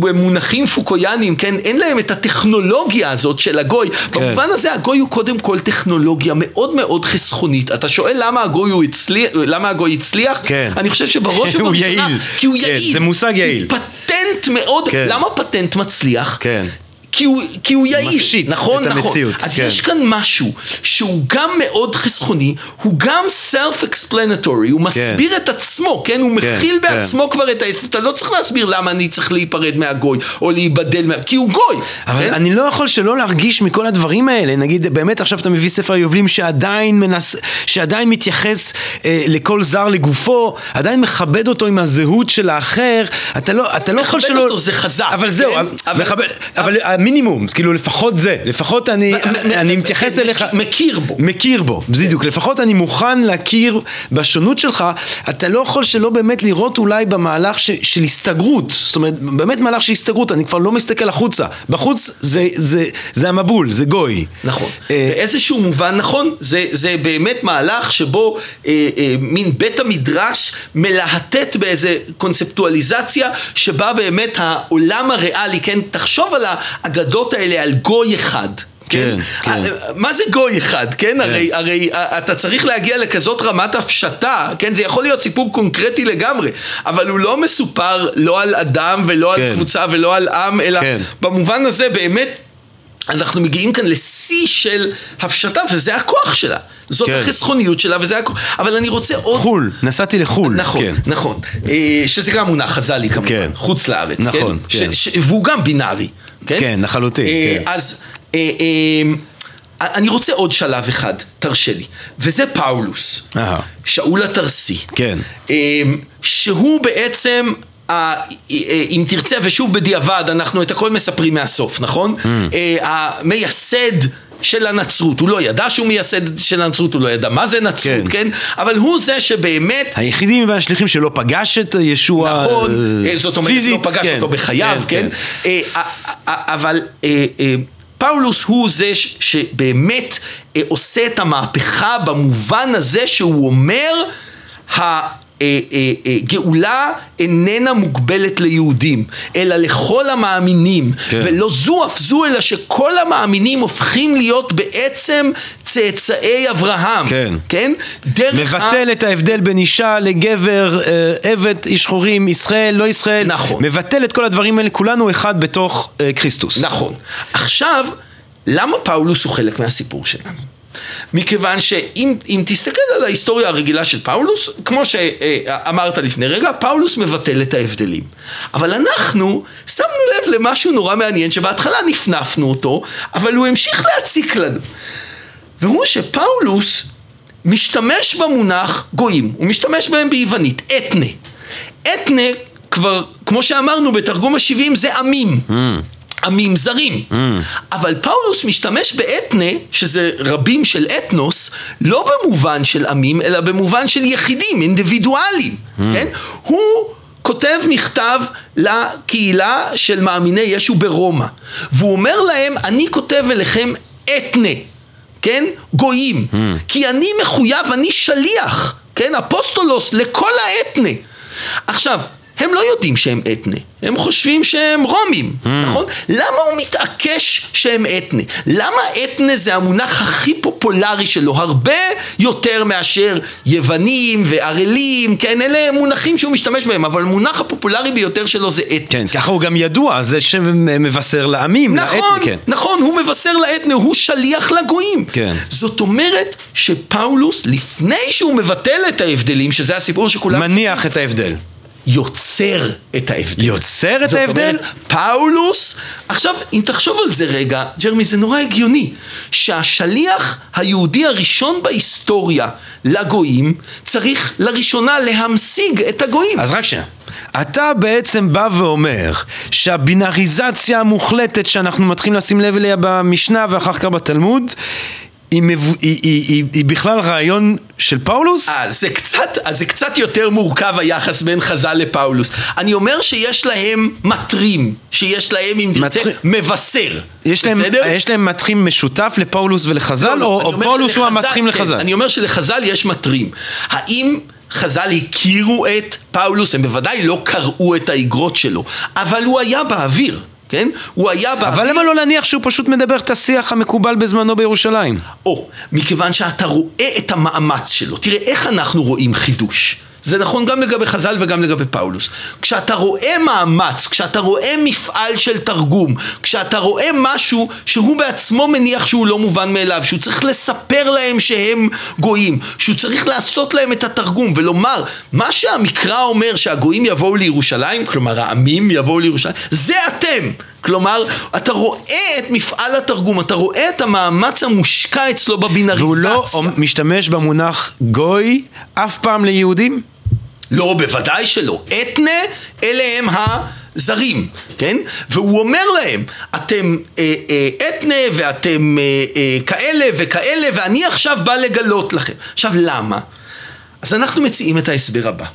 במונחים פוקויאנים, כן, אין להם את הטכנולוגיה הזאת של הגוי. כן. במובן הזה הגוי הוא קודם כל טכנולוגיה מאוד מאוד חסכונית. אתה שואל למה הגוי, הוא הצליח, למה הגוי הצליח? כן. אני חושב שבראש *laughs* ובראשונה, כי הוא יעיל. כן, זה מושג יעיל. פטנט מאוד, כן. למה פטנט מצליח? כן. כי הוא, כי הוא יעיל, מפשיט נכון, את נכון. המציאות, אז כן. יש כאן משהו שהוא גם מאוד חסכוני, הוא גם self-explanatory, הוא מסביר את עצמו, כן? הוא כן, מכיל כן. בעצמו כבר את היסוד, אתה לא צריך להסביר למה אני צריך להיפרד מהגוי, או להיבדל מה... כי הוא גוי. אבל כן? אני לא יכול שלא להרגיש מכל הדברים האלה, נגיד באמת עכשיו אתה מביא ספר היובלים שעדיין מנס... שעדיין מתייחס אה, לכל זר לגופו, עדיין מכבד אותו עם הזהות של האחר, אתה לא, אתה לא יכול מכבד שלא... אותו, זה חזק, אבל זהו, כן? אבל, אבל- אבל, המינימום, כאילו לפחות זה, לפחות אני, אני מתייחס אליך... מכיר בו. מכיר בו, בדיוק. לפחות אני מוכן להכיר בשונות שלך. אתה לא יכול שלא באמת לראות אולי במהלך ש, של הסתגרות. זאת אומרת, באמת מהלך של הסתגרות. אני כבר לא מסתכל החוצה. בחוץ זה, זה, זה המבול, זה גוי. נכון. אה, באיזשהו מובן נכון, זה, זה באמת מהלך שבו אה, אה, מין בית המדרש מלהטט באיזה קונספטואליזציה שבה באמת העולם הריאלי, כן, תחשוב על האגדות האלה על גוי אחד. כן, כן. אה, מה זה גוי אחד, כן? הרי, הרי אה, אתה צריך להגיע לכזאת רמת הפשטה, כן? זה יכול להיות סיפור קונקרטי לגמרי, אבל הוא לא מסופר לא על אדם ולא על כן. קבוצה ולא על עם, אלא כן. במובן הזה באמת אנחנו מגיעים כאן לשיא של הפשטה, וזה הכוח שלה. זאת כן. החסכוניות שלה, וזה הכוח. אבל אני רוצה עוד... חו"ל, נסעתי לחו"ל. נכון, כן. נכון. אה, שזה גם מונח חז"לי כמובן, כן. חוץ לארץ. נכון, כן? כן. ש- ש- והוא גם בינארי. כן, כן, לחלוטין, אה, כן. אז אה, אה, אני רוצה עוד שלב אחד, תרשה לי, וזה פאולוס. אהה. שאול התרסי. כן. אה, שהוא בעצם... ה- אה, אם תרצה, ושוב בדיעבד, אנחנו את הכל מספרים מהסוף, נכון? Mm. אה, המייסד של הנצרות, הוא לא ידע שהוא מייסד של הנצרות, הוא לא ידע מה זה נצרות, כן. כן? אבל הוא זה שבאמת היחידי מבין השליחים שלא פגש את ישוע נכון, אה, אה, זאת אומרת, פיזית, לא פגש כן, אותו בחייו, כן? אה, אה, אה, אבל אה, אה, פאולוס הוא זה ש- שבאמת אה, עושה את המהפכה במובן הזה שהוא אומר, הגאולה איננה מוגבלת ליהודים, אלא לכל המאמינים, כן. ולא זו אף זו, אלא שכל המאמינים הופכים להיות בעצם צאצאי אברהם, כן. כן? דרך ה- מבטל את ההבדל בין אישה לגבר, אה, עבד, איש חורים, ישראל, לא ישראל. נכון. מבטל את כל הדברים האלה, כולנו אחד בתוך אה, כריסטוס. נכון. עכשיו, למה פאולוס הוא חלק מהסיפור שלנו? מכיוון שאם אם תסתכל על ההיסטוריה הרגילה של פאולוס, כמו שאמרת לפני רגע, פאולוס מבטל את ההבדלים. אבל אנחנו שמנו לב למשהו נורא מעניין, שבהתחלה נפנפנו אותו, אבל הוא המשיך להציק לנו. והוא שפאולוס משתמש במונח גויים, הוא משתמש בהם ביוונית, אתנה. אתנה, כבר, כמו שאמרנו בתרגום ה-70, זה עמים. עמים זרים. אבל פאולוס משתמש באתנה, שזה רבים של אתנוס, לא במובן של עמים, אלא במובן של יחידים, אינדיבידואלים, כן? הוא כותב מכתב לקהילה של מאמיני ישו ברומא, והוא אומר להם, אני כותב אליכם אתנה. כן? גויים. כי אני מחויב, אני שליח, כן? אפוסטולוס לכל האתנה. עכשיו, הם לא יודעים שהם אתנה, הם חושבים שהם רומים, נכון? למה הוא מתעקש שהם אתנה? למה אתנה זה המונח הכי פופולרי שלו, הרבה יותר מאשר יוונים וערלים, כן? אלה מונחים שהוא משתמש בהם, אבל המונח הפופולרי ביותר שלו זה אתנה. כן, ככה הוא גם ידוע, זה שמבשר לעמים, נכון, לאתני, כן. נכון, הוא מבשר לאתנה, הוא שליח לגויים. כן. זאת אומרת שפאולוס, לפני שהוא מבטל את ההבדלים, שזה הסיפור שכולם... מניח את ההבדל. יוצר את ההבדל. יוצר את זאת ההבדל? אומרת, פאולוס, עכשיו, אם תחשוב על זה רגע, ג'רמי, זה נורא הגיוני, שהשליח היהודי הראשון בהיסטוריה לגויים, צריך לראשונה להמשיג את הגויים. אז רק שנייה. אתה בעצם בא ואומר שהבינאריזציה המוחלטת שאנחנו מתחילים לשים לב אליה במשנה ואחר כך בתלמוד היא, מבו... היא, היא, היא, היא בכלל רעיון של פאולוס? אז זה קצת, אז זה קצת יותר מורכב היחס בין חז"ל לפאולוס. אני אומר שיש להם מטרים, שיש להם, אם תרצה, מטרים. מבשר. יש להם? יש להם מתחים משותף לפאולוס ולחז"ל, לא, לא, או, או פאולוס הוא שלחז"ל- המתחים כן, לחז"ל? אני אומר שלחז"ל יש מטרים. האם חז"ל הכירו את פאולוס? הם בוודאי לא קראו את האגרות שלו, אבל הוא היה באוויר. כן? הוא היה באוויר. אבל למה לא להניח שהוא פשוט מדבר את השיח המקובל בזמנו בירושלים? או, מכיוון שאתה רואה את המאמץ שלו. תראה, איך אנחנו רואים חידוש? זה נכון גם לגבי חז"ל וגם לגבי פאולוס. כשאתה רואה מאמץ, כשאתה רואה מפעל של תרגום, כשאתה רואה משהו שהוא בעצמו מניח שהוא לא מובן מאליו, שהוא צריך לספר להם שהם גויים, שהוא צריך לעשות להם את התרגום ולומר, מה שהמקרא אומר שהגויים יבואו לירושלים, כלומר העמים יבואו לירושלים, זה אתם. כלומר, אתה רואה את מפעל התרגום, אתה רואה את המאמץ המושקע אצלו בבינריזציה. והוא לא משתמש במונח גוי אף פעם ליהודים? לא, בוודאי שלא. אתנה, אלה הם הזרים, כן? והוא אומר להם, אתם אה, אה, אתנה ואתם אה, אה, כאלה וכאלה, ואני עכשיו בא לגלות לכם. עכשיו, למה? אז אנחנו מציעים את ההסבר הבא.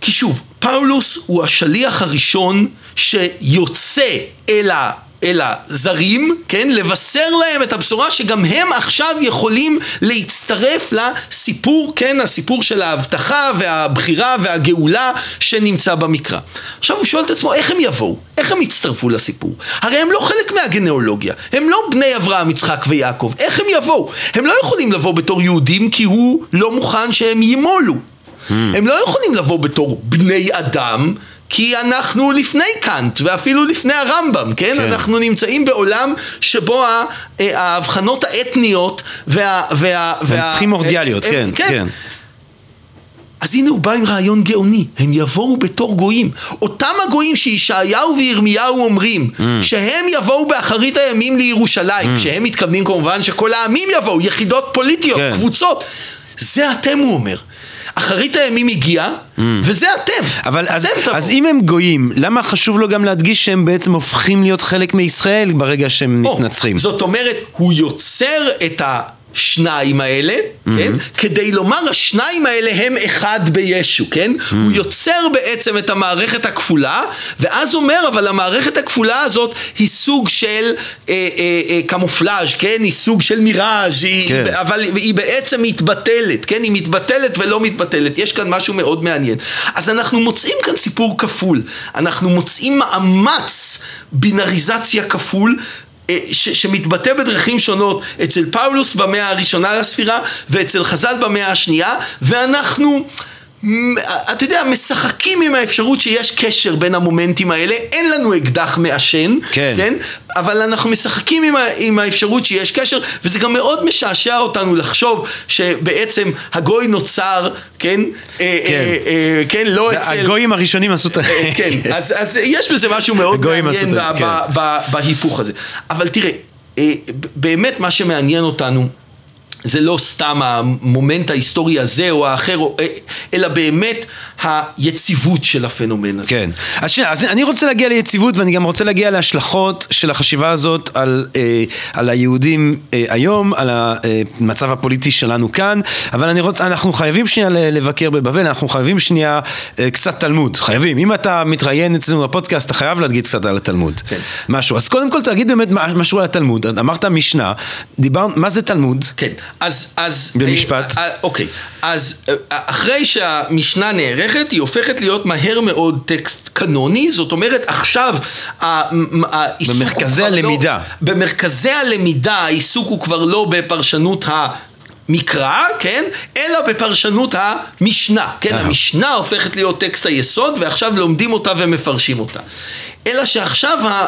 כי שוב, פאולוס הוא השליח הראשון שיוצא אל ה... אל הזרים, כן? לבשר להם את הבשורה שגם הם עכשיו יכולים להצטרף לסיפור, כן? הסיפור של ההבטחה והבחירה והגאולה שנמצא במקרא. עכשיו הוא שואל את עצמו, איך הם יבואו? איך הם יצטרפו לסיפור? הרי הם לא חלק מהגנאולוגיה, הם לא בני אברהם, יצחק ויעקב, איך הם יבואו? הם לא יכולים לבוא בתור יהודים כי הוא לא מוכן שהם ימולו. Hmm. הם לא יכולים לבוא בתור בני אדם כי אנחנו לפני קאנט ואפילו לפני הרמב"ם, כן? כן? אנחנו נמצאים בעולם שבו אה, ההבחנות האתניות וה... וה, וה פרימורדיאליות, כן, כן. כן. אז הנה הוא בא עם רעיון גאוני, הם יבואו בתור גויים. אותם הגויים שישעיהו וירמיהו אומרים mm. שהם יבואו באחרית הימים לירושלים, mm. כשהם מתכוונים כמובן שכל העמים יבואו, יחידות פוליטיות, כן. קבוצות. זה אתם, הוא אומר. אחרית הימים הגיעה, mm. וזה אתם. אבל אתם אז, תבואו. אז אם הם גויים, למה חשוב לו גם להדגיש שהם בעצם הופכים להיות חלק מישראל ברגע שהם או, מתנצחים? זאת אומרת, הוא יוצר את ה... שניים האלה, mm-hmm. כן? כדי לומר השניים האלה הם אחד בישו, כן? Mm-hmm. הוא יוצר בעצם את המערכת הכפולה, ואז אומר, אבל המערכת הכפולה הזאת היא סוג של אה, אה, אה, קמופלאז', כן? היא סוג של מיראז', כן. היא, אבל היא בעצם מתבטלת, כן? היא מתבטלת ולא מתבטלת. יש כאן משהו מאוד מעניין. אז אנחנו מוצאים כאן סיפור כפול. אנחנו מוצאים מאמץ בינריזציה כפול ש, שמתבטא בדרכים שונות אצל פאולוס במאה הראשונה לספירה ואצל חז"ל במאה השנייה ואנחנו אתה יודע, משחקים עם האפשרות שיש קשר בין המומנטים האלה, אין לנו אקדח מעשן, כן, כן? אבל אנחנו משחקים עם, ה, עם האפשרות שיש קשר, וזה גם מאוד משעשע אותנו לחשוב שבעצם הגוי נוצר, כן, אה, כן, אה, אה, כן לא אצל... הגויים הראשונים עשו את ה... אה, כן, *laughs* אז, אז יש בזה משהו מאוד מעניין ב, כן. בהיפוך הזה. אבל תראה, אה, באמת מה שמעניין אותנו זה לא סתם המומנט ההיסטורי הזה או האחר, אה, אלא באמת היציבות של הפנומן הזה. כן. אז שנייה, אז אני רוצה להגיע ליציבות ואני גם רוצה להגיע להשלכות של החשיבה הזאת על, אה, על היהודים אה, היום, על המצב הפוליטי שלנו כאן, אבל אני רוצ, אנחנו חייבים שנייה לבקר בבבל, אנחנו חייבים שנייה אה, קצת תלמוד, חייבים. אם אתה מתראיין אצלנו בפודקאסט, אתה חייב להגיד קצת על התלמוד. כן. משהו. אז קודם כל תגיד באמת משהו על התלמוד. אמרת משנה, דיבר, מה זה תלמוד? כן. אז... אז במשפט. אה, אה, אוקיי. אז אה, אחרי שהמשנה נערכת, היא הופכת להיות מהר מאוד טקסט קנוני, זאת אומרת עכשיו העיסוק במרכזי הוא הלמידה. לא, במרכזי הלמידה העיסוק הוא כבר לא בפרשנות ה... מקרא, כן? אלא בפרשנות המשנה, כן? המשנה הופכת להיות טקסט היסוד ועכשיו לומדים אותה ומפרשים אותה. אלא שעכשיו אה,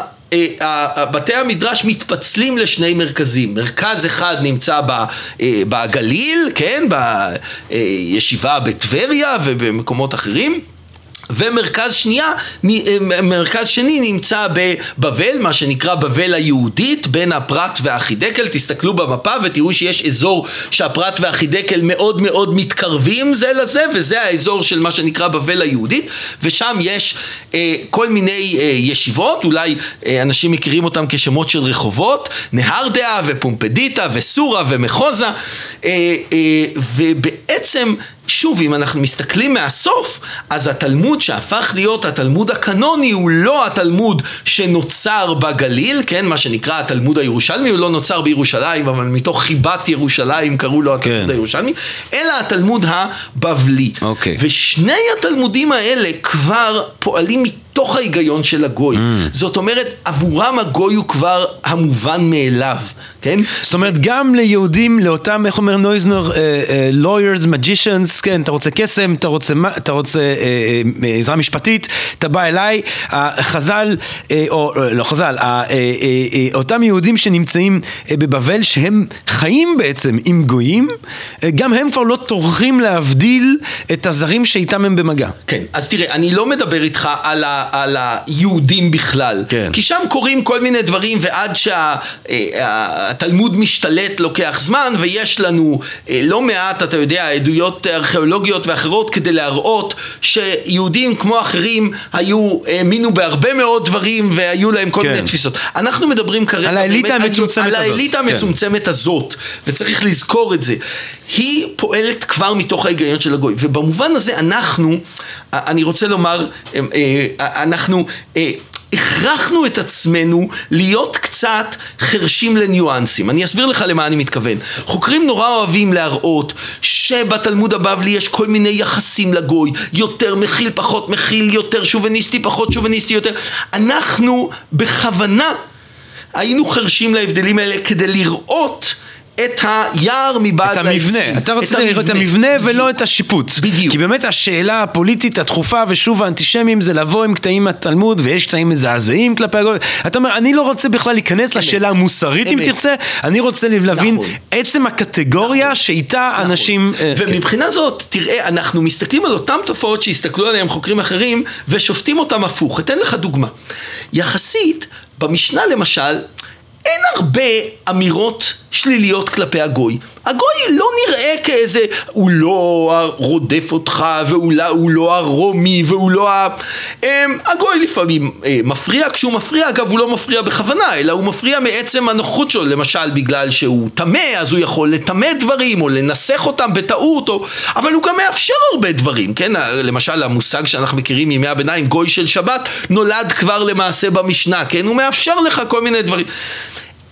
בתי המדרש מתפצלים לשני מרכזים. מרכז אחד נמצא אה, בגליל, כן? בישיבה בטבריה ובמקומות אחרים. ומרכז שנייה, אה, מרכז שני נמצא בבבל, מה שנקרא בבל היהודית, בין הפרת והחידקל, תסתכלו במפה ותראו שיש אזור שהפרת והחידקל מאוד מאוד מתקרבים זה לזה, וזה האזור של מה שנקרא בבל היהודית, ושם יש אה, כל מיני אה, ישיבות, אולי אה, אנשים מכירים אותם כשמות של רחובות, נהרדעה ופומפדיטה וסורה ומחוזה, אה, אה, ובעצם שוב, אם אנחנו מסתכלים מהסוף, אז התלמוד שהפך להיות התלמוד הקנוני הוא לא התלמוד שנוצר בגליל, כן, מה שנקרא התלמוד הירושלמי, הוא לא נוצר בירושלים, אבל מתוך חיבת ירושלים קראו לו התלמוד כן. הירושלמי, אלא התלמוד הבבלי. אוקיי. ושני התלמודים האלה כבר פועלים מתוך ההיגיון של הגוי. Mm. זאת אומרת, עבורם הגוי הוא כבר המובן מאליו. כן? זאת אומרת, גם ליהודים, לאותם, איך אומר נויזנר, lawyers, magicians, כן, אתה רוצה קסם, אתה רוצה, אתה רוצה אה, אה, עזרה משפטית, אתה בא אליי, החז"ל, אה, או אה, לא חז"ל, ה- אה, אה, אה, אותם יהודים שנמצאים אה, בבבל, שהם חיים בעצם עם גויים, אה, גם הם כבר לא טורחים להבדיל את הזרים שאיתם הם במגע. כן, אז תראה, אני לא מדבר איתך על, ה, על היהודים בכלל. כן. כי שם קורים כל מיני דברים, ועד שהתלמוד משתלט לוקח זמן, ויש לנו אה, לא מעט, אתה יודע, עדויות ארכיאולוגיות ואחרות כדי להראות שיהודים כמו אחרים היו, האמינו בהרבה מאוד דברים, והיו להם כל כן. מיני תפיסות. אנחנו מדברים כרגע... על האליטה המצומצמת על הזאת. האליטה כן. המצומצמת הזאת, וצריך לזכור את זה. היא פועלת כבר מתוך ההיגיון של הגוי, ובמובן הזה אנחנו, אני רוצה לומר, אה, אה, אנחנו אה, הכרחנו את עצמנו להיות קצת חרשים לניואנסים. אני אסביר לך למה אני מתכוון. חוקרים נורא אוהבים להראות שבתלמוד הבבלי יש כל מיני יחסים לגוי, יותר מכיל, פחות מכיל, יותר שוביניסטי, פחות שוביניסטי, יותר... אנחנו בכוונה היינו חרשים להבדלים האלה כדי לראות את היער מבעד את המבנה, לעצים. אתה רצית לראות את המבנה ולא את השיפוט. בדיוק. כי באמת השאלה הפוליטית הדחופה ושוב האנטישמים זה לבוא עם קטעים מהתלמוד ויש קטעים מזעזעים כלפי הגוי. אתה אומר, אני לא רוצה בכלל להיכנס לשאלה המוסרית אם אמת. תרצה, אני רוצה להבין נכון. עצם הקטגוריה שאיתה אנשים... אה, כן. ומבחינה זאת, תראה, אנחנו מסתכלים על אותן תופעות שהסתכלו עליהן חוקרים אחרים ושופטים אותם הפוך. אתן לך דוגמה. יחסית, במשנה למשל, אין הרבה אמירות שליליות כלפי הגוי. הגוי לא נראה כאיזה, הוא לא רודף אותך, והוא לא, לא הרומי, והוא לא ה... אמ, הגוי לפעמים אה, מפריע, כשהוא מפריע, אגב, הוא לא מפריע בכוונה, אלא הוא מפריע מעצם הנוחות שלו, למשל בגלל שהוא טמא, אז הוא יכול לטמא דברים, או לנסח אותם בטעות, או... אבל הוא גם מאפשר הרבה דברים, כן? למשל, המושג שאנחנו מכירים מימי הביניים, גוי של שבת, נולד כבר למעשה במשנה, כן? הוא מאפשר לך כל מיני דברים.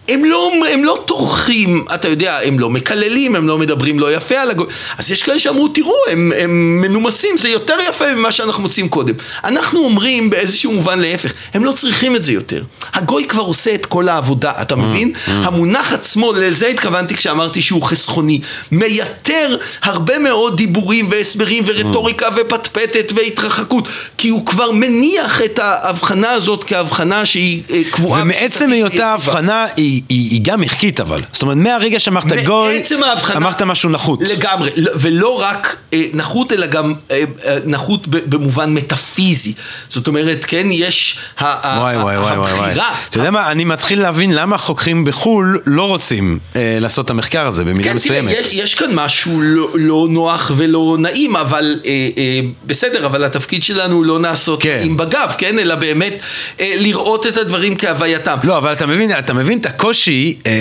הם לא, הם לא טורחים, אתה יודע, הם לא מקללים, הם לא מדברים לא יפה על הגוי. אז יש כאלה שאמרו, תראו, הם, הם מנומסים, זה יותר יפה ממה שאנחנו מוצאים קודם. אנחנו אומרים באיזשהו מובן להפך, הם לא צריכים את זה יותר. הגוי כבר עושה את כל העבודה, אתה מבין? המונח עצמו, לזה התכוונתי כשאמרתי שהוא חסכוני, מייתר הרבה מאוד דיבורים והסברים ורטוריקה ופטפטת והתרחקות, כי הוא כבר מניח את ההבחנה הזאת כהבחנה שהיא אה, קבועה. ומעצם היותה. הבחנה היא, היא, היא גם ערכית אבל. זאת אומרת, מהרגע שאמרת גוי, מעצם ההבחנה, אמרת משהו נחות. לגמרי, ל- ולא רק אה, נחות, אלא גם אה, אה, נחות במובן מטאפיזי. זאת אומרת, כן, יש ה- ה- וואי וואי וואי וואי וואי. הבחירה. אתה יודע מה, אני מתחיל להבין למה חוקרים בחו"ל לא רוצים אה, לעשות את המחקר הזה במידה כן, תראה, מסוימת. יש, יש כאן משהו לא, לא נוח ולא נעים, אבל אה, אה, בסדר, אבל התפקיד שלנו לא לעשות כן. עם בגב, כן? אלא באמת אה, לראות את הדברים כהווייתם. לא, אבל אתה מבין, אתה מבין את הקושי אה,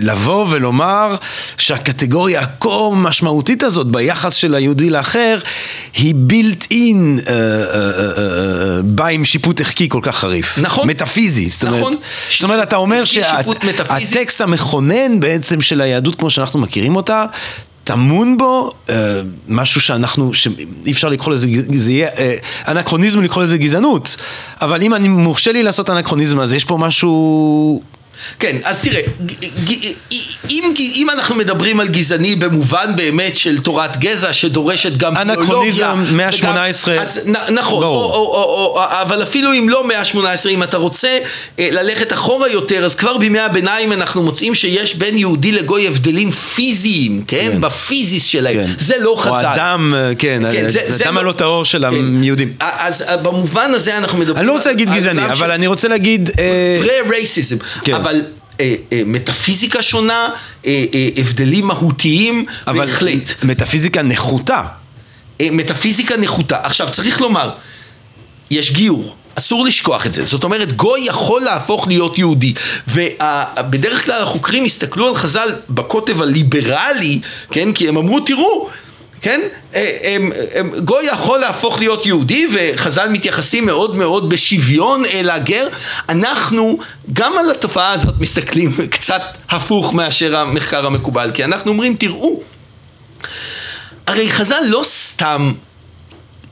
לבוא ולומר שהקטגוריה הכה משמעותית הזאת ביחס של היהודי לאחר היא בילט אין אה, אה, אה, אה, בא עם שיפוט ערכי כל כך חריף. נכון. מטאפיזי. זאת אומרת, נכון. זאת אומרת, אתה אומר. שהטקסט המכונן בעצם של היהדות כמו שאנחנו מכירים אותה טמון בו אה, משהו שאנחנו, שאי אפשר לקרוא לזה, זה יהיה אה, אנכרוניזם לקרוא לזה גזענות, אבל אם אני מורשה לי לעשות אנכרוניזם אז יש פה משהו... כן, אז תראה, אם, אם אנחנו מדברים על גזעני במובן באמת של תורת גזע שדורשת גם אנכרוניזם, מאה וגם- שמונה עשרה. אז נ, נכון, או, ברור. או, או, או, אבל אפילו אם לא מאה שמונה עשרה, אם אתה רוצה אה, ללכת אחורה יותר, אז כבר בימי הביניים אנחנו מוצאים שיש בין יהודי לגוי הבדלים פיזיים, כן? כן. בפיזיס שלהם. כן. זה לא חז"ל. או הדם, אה, כן, הדם לא- הלא טהור של כן. היהודים. אז אה, במובן הזה אנחנו מדברים... אני לא רוצה להגיד גזעני, אבל של- אני רוצה להגיד... פרה-רייסיזם. כן. אבל אה, אה, מטאפיזיקה שונה, אה, אה, הבדלים מהותיים, אבל בהחלט. מטאפיזיקה נחותה. אה, מטאפיזיקה נחותה. עכשיו, צריך לומר, יש גיור. אסור לשכוח את זה. זאת אומרת, גוי יכול להפוך להיות יהודי. ובדרך כלל החוקרים הסתכלו על חז"ל בקוטב הליברלי, כן? כי הם אמרו, תראו, כן? אה, הם, הם, גוי יכול להפוך להיות יהודי, וחז"ל מתייחסים מאוד מאוד בשוויון אל הגר. אנחנו גם על התופעה הזאת מסתכלים *laughs* קצת הפוך מאשר המחקר המקובל, כי אנחנו אומרים, תראו, הרי חז"ל לא סתם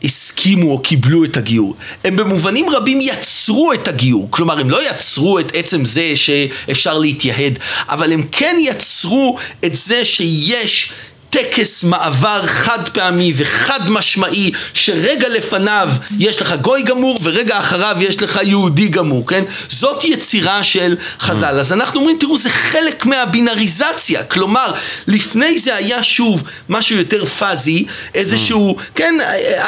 הסכימו או קיבלו את הגיור. הם במובנים רבים יצרו את הגיור. כלומר, הם לא יצרו את עצם זה שאפשר להתייהד, אבל הם כן יצרו את זה שיש טקס מעבר חד פעמי וחד משמעי שרגע לפניו יש לך גוי גמור ורגע אחריו יש לך יהודי גמור, כן? זאת יצירה של חז"ל. אז אנחנו אומרים, תראו, זה חלק מהבינאריזציה. כלומר, לפני זה היה שוב משהו יותר פאזי, איזשהו, כן,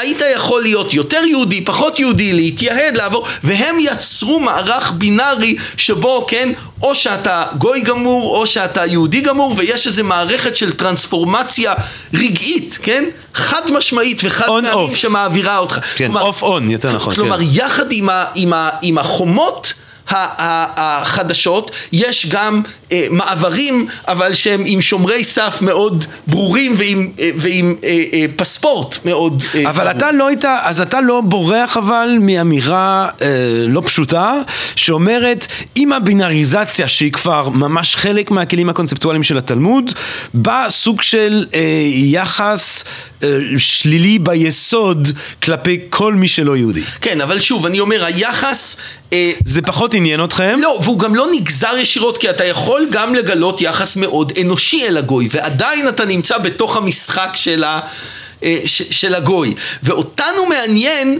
היית יכול להיות יותר יהודי, פחות יהודי, להתייהד, לעבור, והם יצרו מערך בינארי שבו, כן, או שאתה גוי גמור או שאתה יהודי גמור ויש איזו מערכת של טרנספורמציה רגעית, כן? חד משמעית וחד פעמים שמעבירה אותך. כן, אוף און, יותר נכון. כלומר, כן. יחד עם, ה, עם, ה, עם החומות החדשות, יש גם אה, מעברים, אבל שהם עם שומרי סף מאוד ברורים ועם, אה, ועם אה, אה, פספורט מאוד... אה, אבל ברור. אתה לא היית, אז אתה לא בורח אבל מאמירה אה, לא פשוטה, שאומרת, עם הבינאריזציה שהיא כבר ממש חלק מהכלים הקונספטואליים של התלמוד, בא סוג של אה, יחס אה, שלילי ביסוד כלפי כל מי שלא יהודי. כן, אבל שוב, אני אומר, היחס... אה, זה פחות עניין אתכם? לא, והוא גם לא נגזר ישירות, כי אתה יכול גם לגלות יחס מאוד אנושי אל הגוי, ועדיין אתה נמצא בתוך המשחק של, ה, אה, של הגוי. ואותנו מעניין...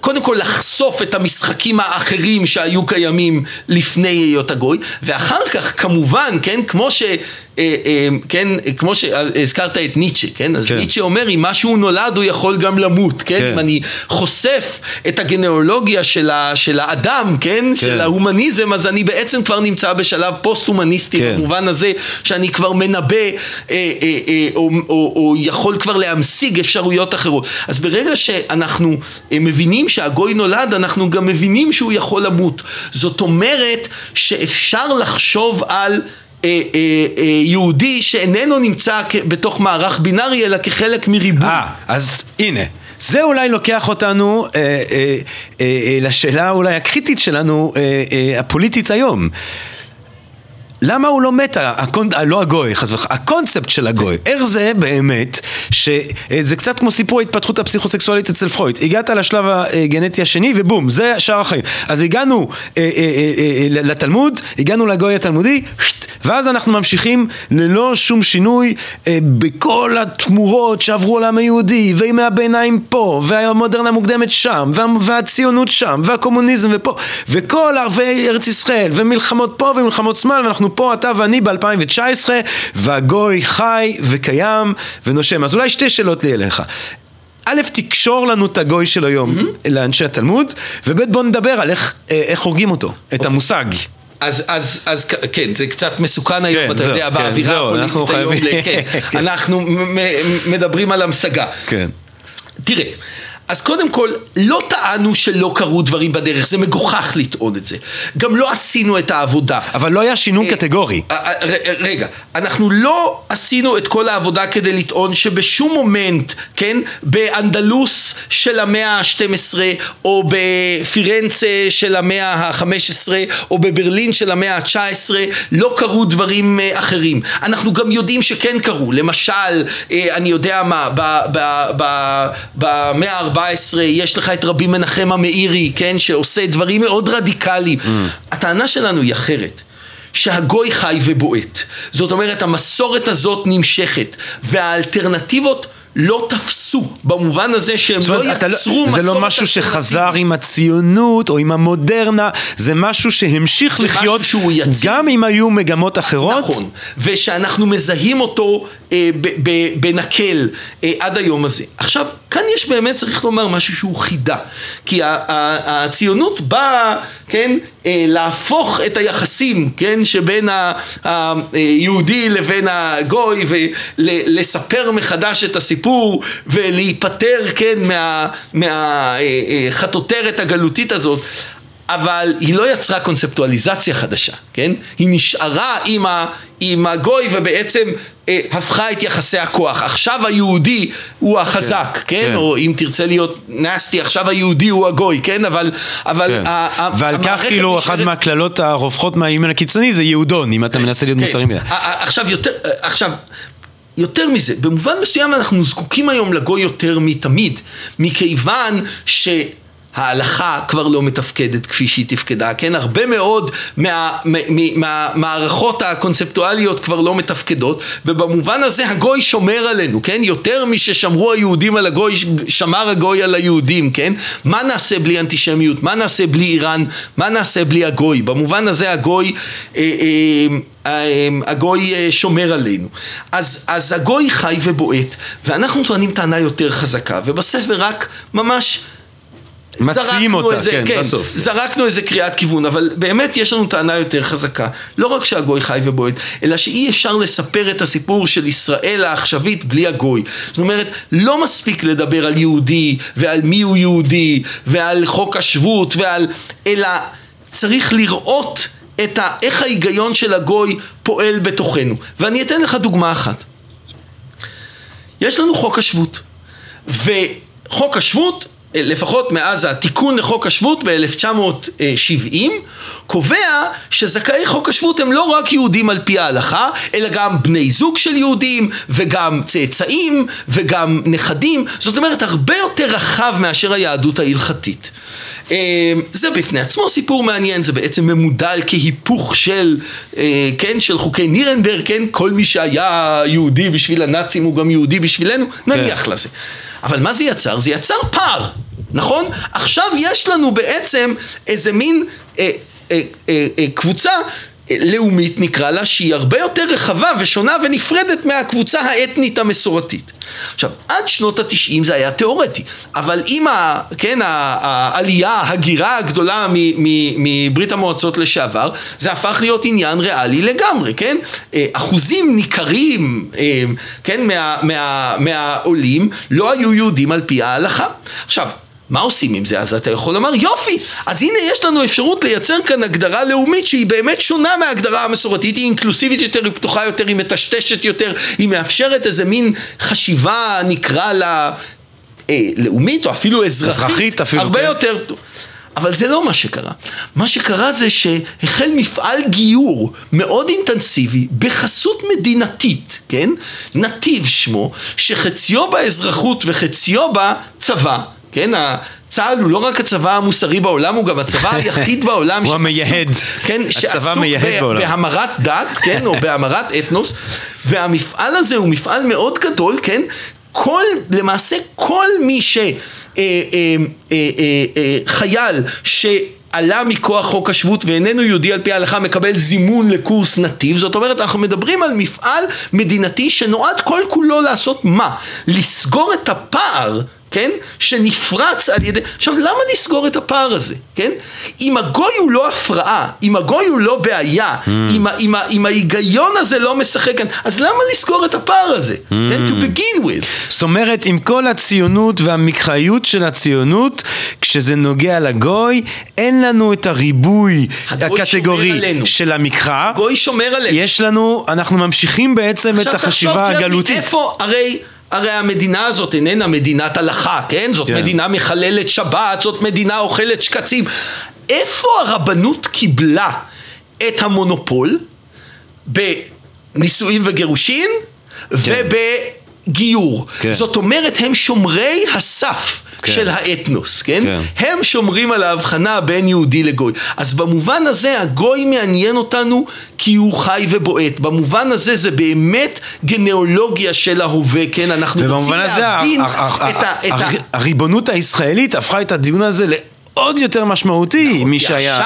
קודם כל לחשוף את המשחקים האחרים שהיו קיימים לפני היות הגוי, ואחר כך כמובן, כן, כמו ש... אה, אה, כן, כמו שהזכרת את ניטשה, כן? אז כן. ניטשה אומר, אם משהו נולד הוא יכול גם למות, כן? כן. אם אני חושף את הגנאולוגיה של, ה, של האדם, כן? כן? של ההומניזם, אז אני בעצם כבר נמצא בשלב פוסט-הומניסטי, כן. במובן הזה שאני כבר מנבא אה, אה, אה, או, או, או יכול כבר להמשיג אפשרויות אחרות. אז ברגע שאנחנו אה, מבינים שהגוי נולד, אנחנו גם מבינים שהוא יכול למות. זאת אומרת שאפשר לחשוב על... אה, אה, אה, יהודי שאיננו נמצא בתוך מערך בינארי אלא כחלק מריבוי. אה, אז הנה. זה אולי לוקח אותנו אה, אה, אה, אה, לשאלה אולי הקריטית שלנו, אה, אה, הפוליטית היום. למה הוא לא מת, הקונ... לא הגוי, חס וחלילה, הקונספט של הגוי, איך זה באמת, שזה קצת כמו סיפור ההתפתחות הפסיכוסקסואלית אצל פרויד, הגעת לשלב הגנטי השני ובום, זה שאר החיים. אז הגענו אה, אה, אה, אה, לתלמוד, הגענו לגוי התלמודי, ואז אנחנו ממשיכים ללא שום שינוי אה, בכל התמורות שעברו לעם היהודי, וימי הביניים פה, והמודרנה המוקדמת שם, וה, והציונות שם, והקומוניזם ופה, וכל ערבי ארץ ישראל, ומלחמות פה ומלחמות שמאל, ואנחנו פה, אתה ואני ב-2019, והגוי חי וקיים ונושם. אז אולי שתי שאלות לי אליך. א', תקשור לנו את הגוי של היום mm-hmm. לאנשי התלמוד, וב', בוא נדבר על איך, אה, איך הורגים אותו, את okay. אוקיי. המושג. אז, אז, אז כן, זה קצת מסוכן היום, כן, אתה יודע, כן, באווירה הפוליטית היום, כן, *laughs* כן. אנחנו מדברים על המשגה. כן. תראה, אז קודם כל, לא טענו שלא קרו דברים בדרך, זה מגוחך לטעון את זה. גם לא עשינו את העבודה. אבל לא היה שינוי אה, קטגורי. אה, אה, רגע, אנחנו לא עשינו את כל העבודה כדי לטעון שבשום מומנט, כן, באנדלוס של המאה ה-12, או בפירנצה של המאה ה-15, או בברלין של המאה ה-19, לא קרו דברים אחרים. אנחנו גם יודעים שכן קרו. למשל, אני יודע מה, במאה ה-14 יש לך את רבי מנחם המאירי, כן, שעושה דברים מאוד רדיקליים. Mm. הטענה שלנו היא אחרת. שהגוי חי ובועט. זאת אומרת, המסורת הזאת נמשכת, והאלטרנטיבות לא תפסו, במובן הזה שהם לא, לא יצרו לא, מסורת... זה לא משהו שחזר עם הציונות או עם המודרנה, זה משהו שהמשיך זה לחיות משהו גם אם היו מגמות אחרות. נכון, ושאנחנו מזהים אותו אה, בנקל אה, עד היום הזה. עכשיו, כאן יש באמת, צריך לומר, משהו שהוא חידה. כי הציונות באה, כן, להפוך את היחסים, כן, שבין היהודי לבין הגוי, ולספר מחדש את הסיפור, ולהיפטר, כן, מהחטוטרת מה, הגלותית הזאת. אבל היא לא יצרה קונספטואליזציה חדשה, כן? היא נשארה עם, ה, עם הגוי ובעצם אה, הפכה את יחסי הכוח. עכשיו היהודי הוא החזק, כן? כן? כן. או אם תרצה להיות נסטי, עכשיו היהודי הוא הגוי, כן? אבל... אבל כן. ה, ועל כך כאילו נשארת... אחת מהקללות הרווחות מהימין הקיצוני זה יהודון, אם אתה כן, מנסה להיות כן. מוסרי מדי. עכשיו יותר... עכשיו... יותר מזה, במובן מסוים אנחנו זקוקים היום לגוי יותר מתמיד, מכיוון ש... ההלכה כבר לא מתפקדת כפי שהיא תפקדה, כן? הרבה מאוד מהמערכות מה, מה, הקונספטואליות כבר לא מתפקדות, ובמובן הזה הגוי שומר עלינו, כן? יותר מששמרו היהודים על הגוי, שמר הגוי על היהודים, כן? מה נעשה בלי אנטישמיות? מה נעשה בלי איראן? מה נעשה בלי הגוי? במובן הזה הגוי... אה, אה, אה הגוי אה, שומר עלינו. אז, אז הגוי חי ובועט, ואנחנו טוענים טענה יותר חזקה, ובספר רק ממש מציעים אותה, איזה, כן, כן, בסוף. זרקנו איזה קריאת כיוון, אבל באמת יש לנו טענה יותר חזקה. לא רק שהגוי חי ובועט, אלא שאי אפשר לספר את הסיפור של ישראל העכשווית בלי הגוי. זאת אומרת, לא מספיק לדבר על יהודי, ועל מי הוא יהודי, ועל חוק השבות, ועל... אלא צריך לראות את ה... איך ההיגיון של הגוי פועל בתוכנו. ואני אתן לך דוגמה אחת. יש לנו חוק השבות, וחוק השבות לפחות מאז התיקון לחוק השבות ב-1970, קובע שזכאי חוק השבות הם לא רק יהודים על פי ההלכה, אלא גם בני זוג של יהודים, וגם צאצאים, וגם נכדים, זאת אומרת הרבה יותר רחב מאשר היהדות ההלכתית. אה, זה בפני עצמו סיפור מעניין, זה בעצם ממודל כהיפוך של, אה, כן, של חוקי נירנברג, כן, כל מי שהיה יהודי בשביל הנאצים הוא גם יהודי בשבילנו, נניח כן. לזה. אבל מה זה יצר? זה יצר פער, נכון? עכשיו יש לנו בעצם איזה מין אה, קבוצה לאומית נקרא לה, שהיא הרבה יותר רחבה ושונה ונפרדת מהקבוצה האתנית המסורתית. עכשיו, עד שנות התשעים זה היה תיאורטי, אבל עם ה, כן, העלייה, ההגירה הגדולה מברית המועצות לשעבר, זה הפך להיות עניין ריאלי לגמרי, כן? אה, אחוזים ניכרים, אה, כן, מה, מה, מהעולים לא היו יהודים על פי ההלכה. עכשיו, מה עושים עם זה? אז אתה יכול לומר, יופי, אז הנה יש לנו אפשרות לייצר כאן הגדרה לאומית שהיא באמת שונה מההגדרה המסורתית, היא אינקלוסיבית יותר, היא פתוחה יותר, היא מטשטשת יותר, היא מאפשרת איזה מין חשיבה, נקרא לה, אה, לאומית או אפילו אזרחית, אזרחית אפילו, הרבה כן. יותר... אבל זה לא מה שקרה. מה שקרה זה שהחל מפעל גיור מאוד אינטנסיבי בחסות מדינתית, כן? נתיב שמו, שחציו באזרחות וחציו בצבא, כן, צה"ל הוא לא רק הצבא המוסרי בעולם, הוא גם הצבא *laughs* היחיד בעולם הוא המייהד. כן, שעסוק בהמרת דת, כן, או בהמרת אתנוס, והמפעל הזה הוא מפעל מאוד גדול, כן, כל, למעשה כל מי שחייל אה, אה, אה, ש... עלה מכוח חוק השבות ואיננו יהודי על פי ההלכה מקבל זימון לקורס נתיב זאת אומרת אנחנו מדברים על מפעל מדינתי שנועד כל כולו לעשות מה? לסגור את הפער כן? שנפרץ על ידי... עכשיו, למה לסגור את הפער הזה, כן? אם הגוי הוא לא הפרעה, אם הגוי הוא לא בעיה, mm. אם, אם, אם ההיגיון הזה לא משחק כאן, אז למה לסגור את הפער הזה, mm. כן? To begin with. זאת אומרת, עם כל הציונות והמקראיות של הציונות, כשזה נוגע לגוי, אין לנו את הריבוי הקטגורי של המקרא. הגוי שומר עלינו. יש לנו, אנחנו ממשיכים בעצם את החשיבה הגלותית. איפה, הרי... הרי המדינה הזאת איננה מדינת הלכה, כן? זאת כן. מדינה מחללת שבת, זאת מדינה אוכלת שקצים. איפה הרבנות קיבלה את המונופול? בנישואים וגירושין כן. ובגיור. כן. זאת אומרת, הם שומרי הסף. כן. של האתנוס, כן? כן? הם שומרים על ההבחנה בין יהודי לגוי. אז במובן הזה הגוי מעניין אותנו כי הוא חי ובועט. במובן הזה זה באמת גנאולוגיה של ההווה, כן? אנחנו רוצים להבין את ה... הריבונות הישראלית הפכה את הדיון הזה לעוד יותר משמעותי נכון, מי שהיה...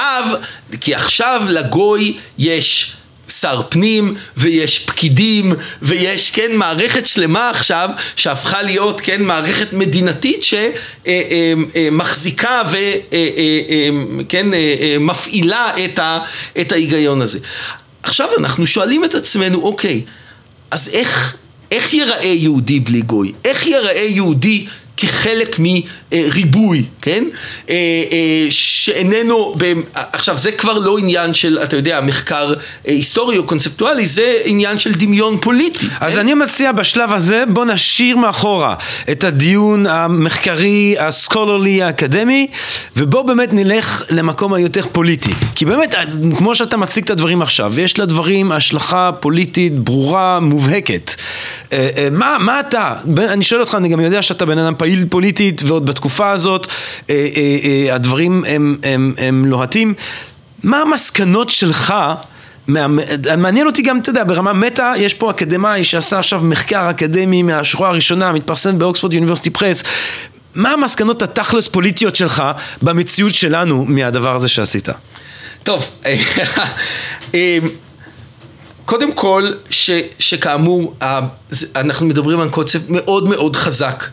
כי עכשיו לגוי יש... שר פנים, ויש פקידים, ויש, כן, מערכת שלמה עכשיו, שהפכה להיות, כן, מערכת מדינתית שמחזיקה וכן, מפעילה את, ה, את ההיגיון הזה. עכשיו אנחנו שואלים את עצמנו, אוקיי, אז איך, איך ייראה יהודי בלי גוי? איך ייראה יהודי כחלק מריבוי, כן? ש... שאיננו, עכשיו זה כבר לא עניין של, אתה יודע, מחקר היסטורי או קונספטואלי, זה עניין של דמיון פוליטי. אז כן? אני מציע בשלב הזה, בוא נשאיר מאחורה את הדיון המחקרי, הסקולרלי, האקדמי, ובוא באמת נלך למקום היותר פוליטי. כי באמת, כמו שאתה מציג את הדברים עכשיו, יש לדברים השלכה פוליטית ברורה, מובהקת. אה, אה, מה, מה אתה, אני שואל אותך, אני גם יודע שאתה בן אדם פעיל פוליטית, ועוד בתקופה הזאת אה, הדברים הם, הם, הם לוהטים. מה המסקנות שלך? מעניין אותי גם, אתה יודע, ברמה מטה, יש פה אקדמאי שעשה עכשיו מחקר אקדמי מהשורה הראשונה, מתפרסם באוקספורד יוניברסיטי פרס. מה המסקנות התכלס פוליטיות שלך במציאות שלנו מהדבר הזה שעשית? טוב, *laughs* אה, קודם כל, ש, שכאמור, אנחנו מדברים על קונספט מאוד מאוד חזק,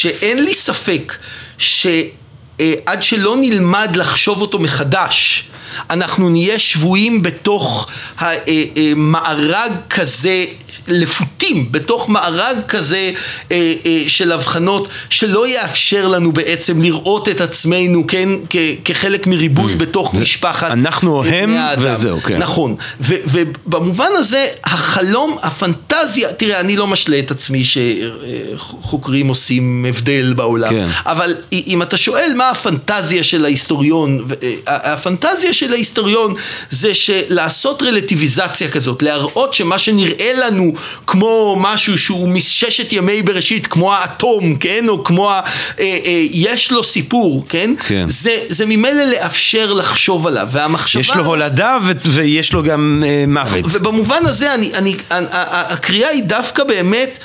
שאין לי ספק שעד שלא נלמד לחשוב אותו מחדש, אנחנו נהיה שבויים בתוך המארג אה, אה, כזה לפותים בתוך מארג כזה אה, אה, של הבחנות שלא יאפשר לנו בעצם לראות את עצמנו, כן, כ- כחלק מריבוי mm, בתוך זה, משפחת אנחנו הם וזהו, כן. נכון, ו- ובמובן הזה החלום, הפנטזיה, תראה אני לא משלה את עצמי שחוקרים עושים הבדל בעולם, כן. אבל אם אתה שואל מה הפנטזיה של ההיסטוריון, אה, הפנטזיה של ההיסטוריון זה שלעשות רלטיביזציה כזאת, להראות שמה שנראה לנו כמו משהו שהוא מששת ימי בראשית, כמו האטום, כן? או כמו ה... אה, אה, יש לו סיפור, כן? כן. זה, זה ממילא לאפשר לחשוב עליו, והמחשבה... יש לו הולדה ו- ויש לו גם אה, מוות. ובמובן הזה, אני, אני, אני, הקריאה היא דווקא באמת...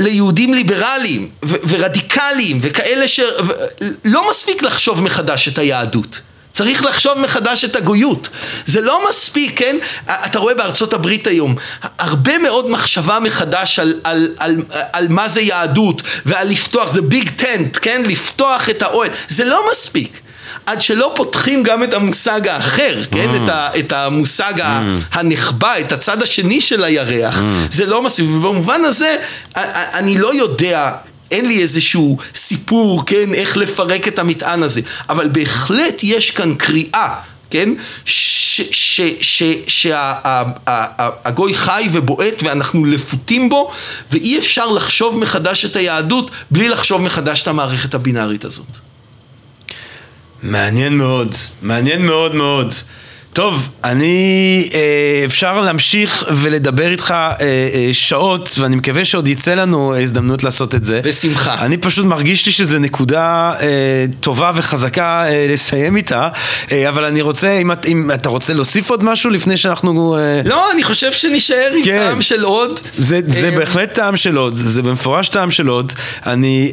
ליהודים ליברליים ו- ורדיקליים וכאלה שלא מספיק לחשוב מחדש את היהדות. צריך לחשוב מחדש את הגויות. זה לא מספיק, כן? אתה רואה בארצות הברית היום הרבה מאוד מחשבה מחדש על, על, על, על מה זה יהדות ועל לפתוח, the big tent, כן? לפתוח את האוהל. זה לא מספיק. עד שלא פותחים גם את המושג האחר, כן? את, ה, את המושג mm. הנחבא, את הצד השני של הירח, mm. זה לא מספיק. ובמובן הזה, אני לא יודע אין לי איזשהו סיפור, כן, איך לפרק את המטען הזה, אבל בהחלט יש כאן קריאה, כן, שהגוי חי ובועט ואנחנו לפותים בו ואי אפשר לחשוב מחדש את היהדות בלי לחשוב מחדש את המערכת הבינארית הזאת. מעניין מאוד, מעניין מאוד מאוד. טוב, אני, אה, אפשר להמשיך ולדבר איתך אה, אה, שעות, ואני מקווה שעוד יצא לנו הזדמנות לעשות את זה. בשמחה. אני פשוט מרגיש לי שזו נקודה טובה וחזקה לסיים איתה, אבל אני רוצה, אם, אם אתה רוצה להוסיף עוד משהו לפני שאנחנו... לא, אני חושב שנשאר עם כן. טעם של עוד. זה, זה בהחלט טעם של עוד, זה במפורש טעם של עוד. אני,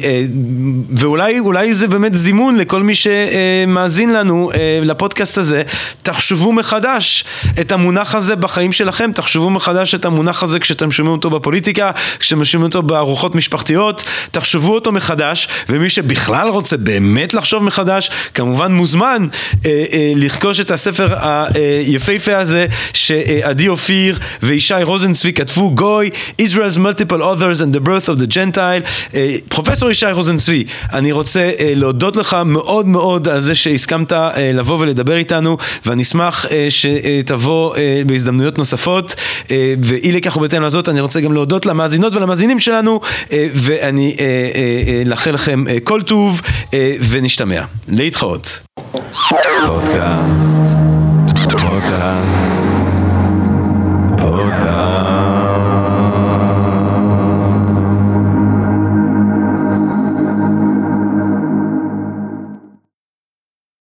ואולי זה באמת זימון לכל מי שמאזין לנו לפודקאסט הזה. תחשבו מחדש את המונח הזה בחיים שלכם, תחשבו מחדש את המונח הזה כשאתם שומעים אותו בפוליטיקה, כשאתם שומעים אותו בארוחות משפחתיות, תחשבו אותו מחדש, ומי שבכלל רוצה באמת לחשוב מחדש, כמובן מוזמן אה, אה, לרכוש את הספר היפהפה הזה שעדי אופיר וישי רוזנצבי כתבו, גוי, Israel's multiple authors and the birth of the Gentile. אה, פרופסור ישי רוזנצבי, אני רוצה אה, להודות לך מאוד מאוד על זה שהסכמת אה, לבוא ולדבר איתנו, ואני אשמח אשמח שתבוא אה, בהזדמנויות נוספות, אה, ואי לכך ובהתאם לזאת אני רוצה גם להודות למאזינות ולמאזינים שלנו, ואני לאחל לכם כל טוב, ונשתמע. להתחאות. פודקאסט, פודקאסט.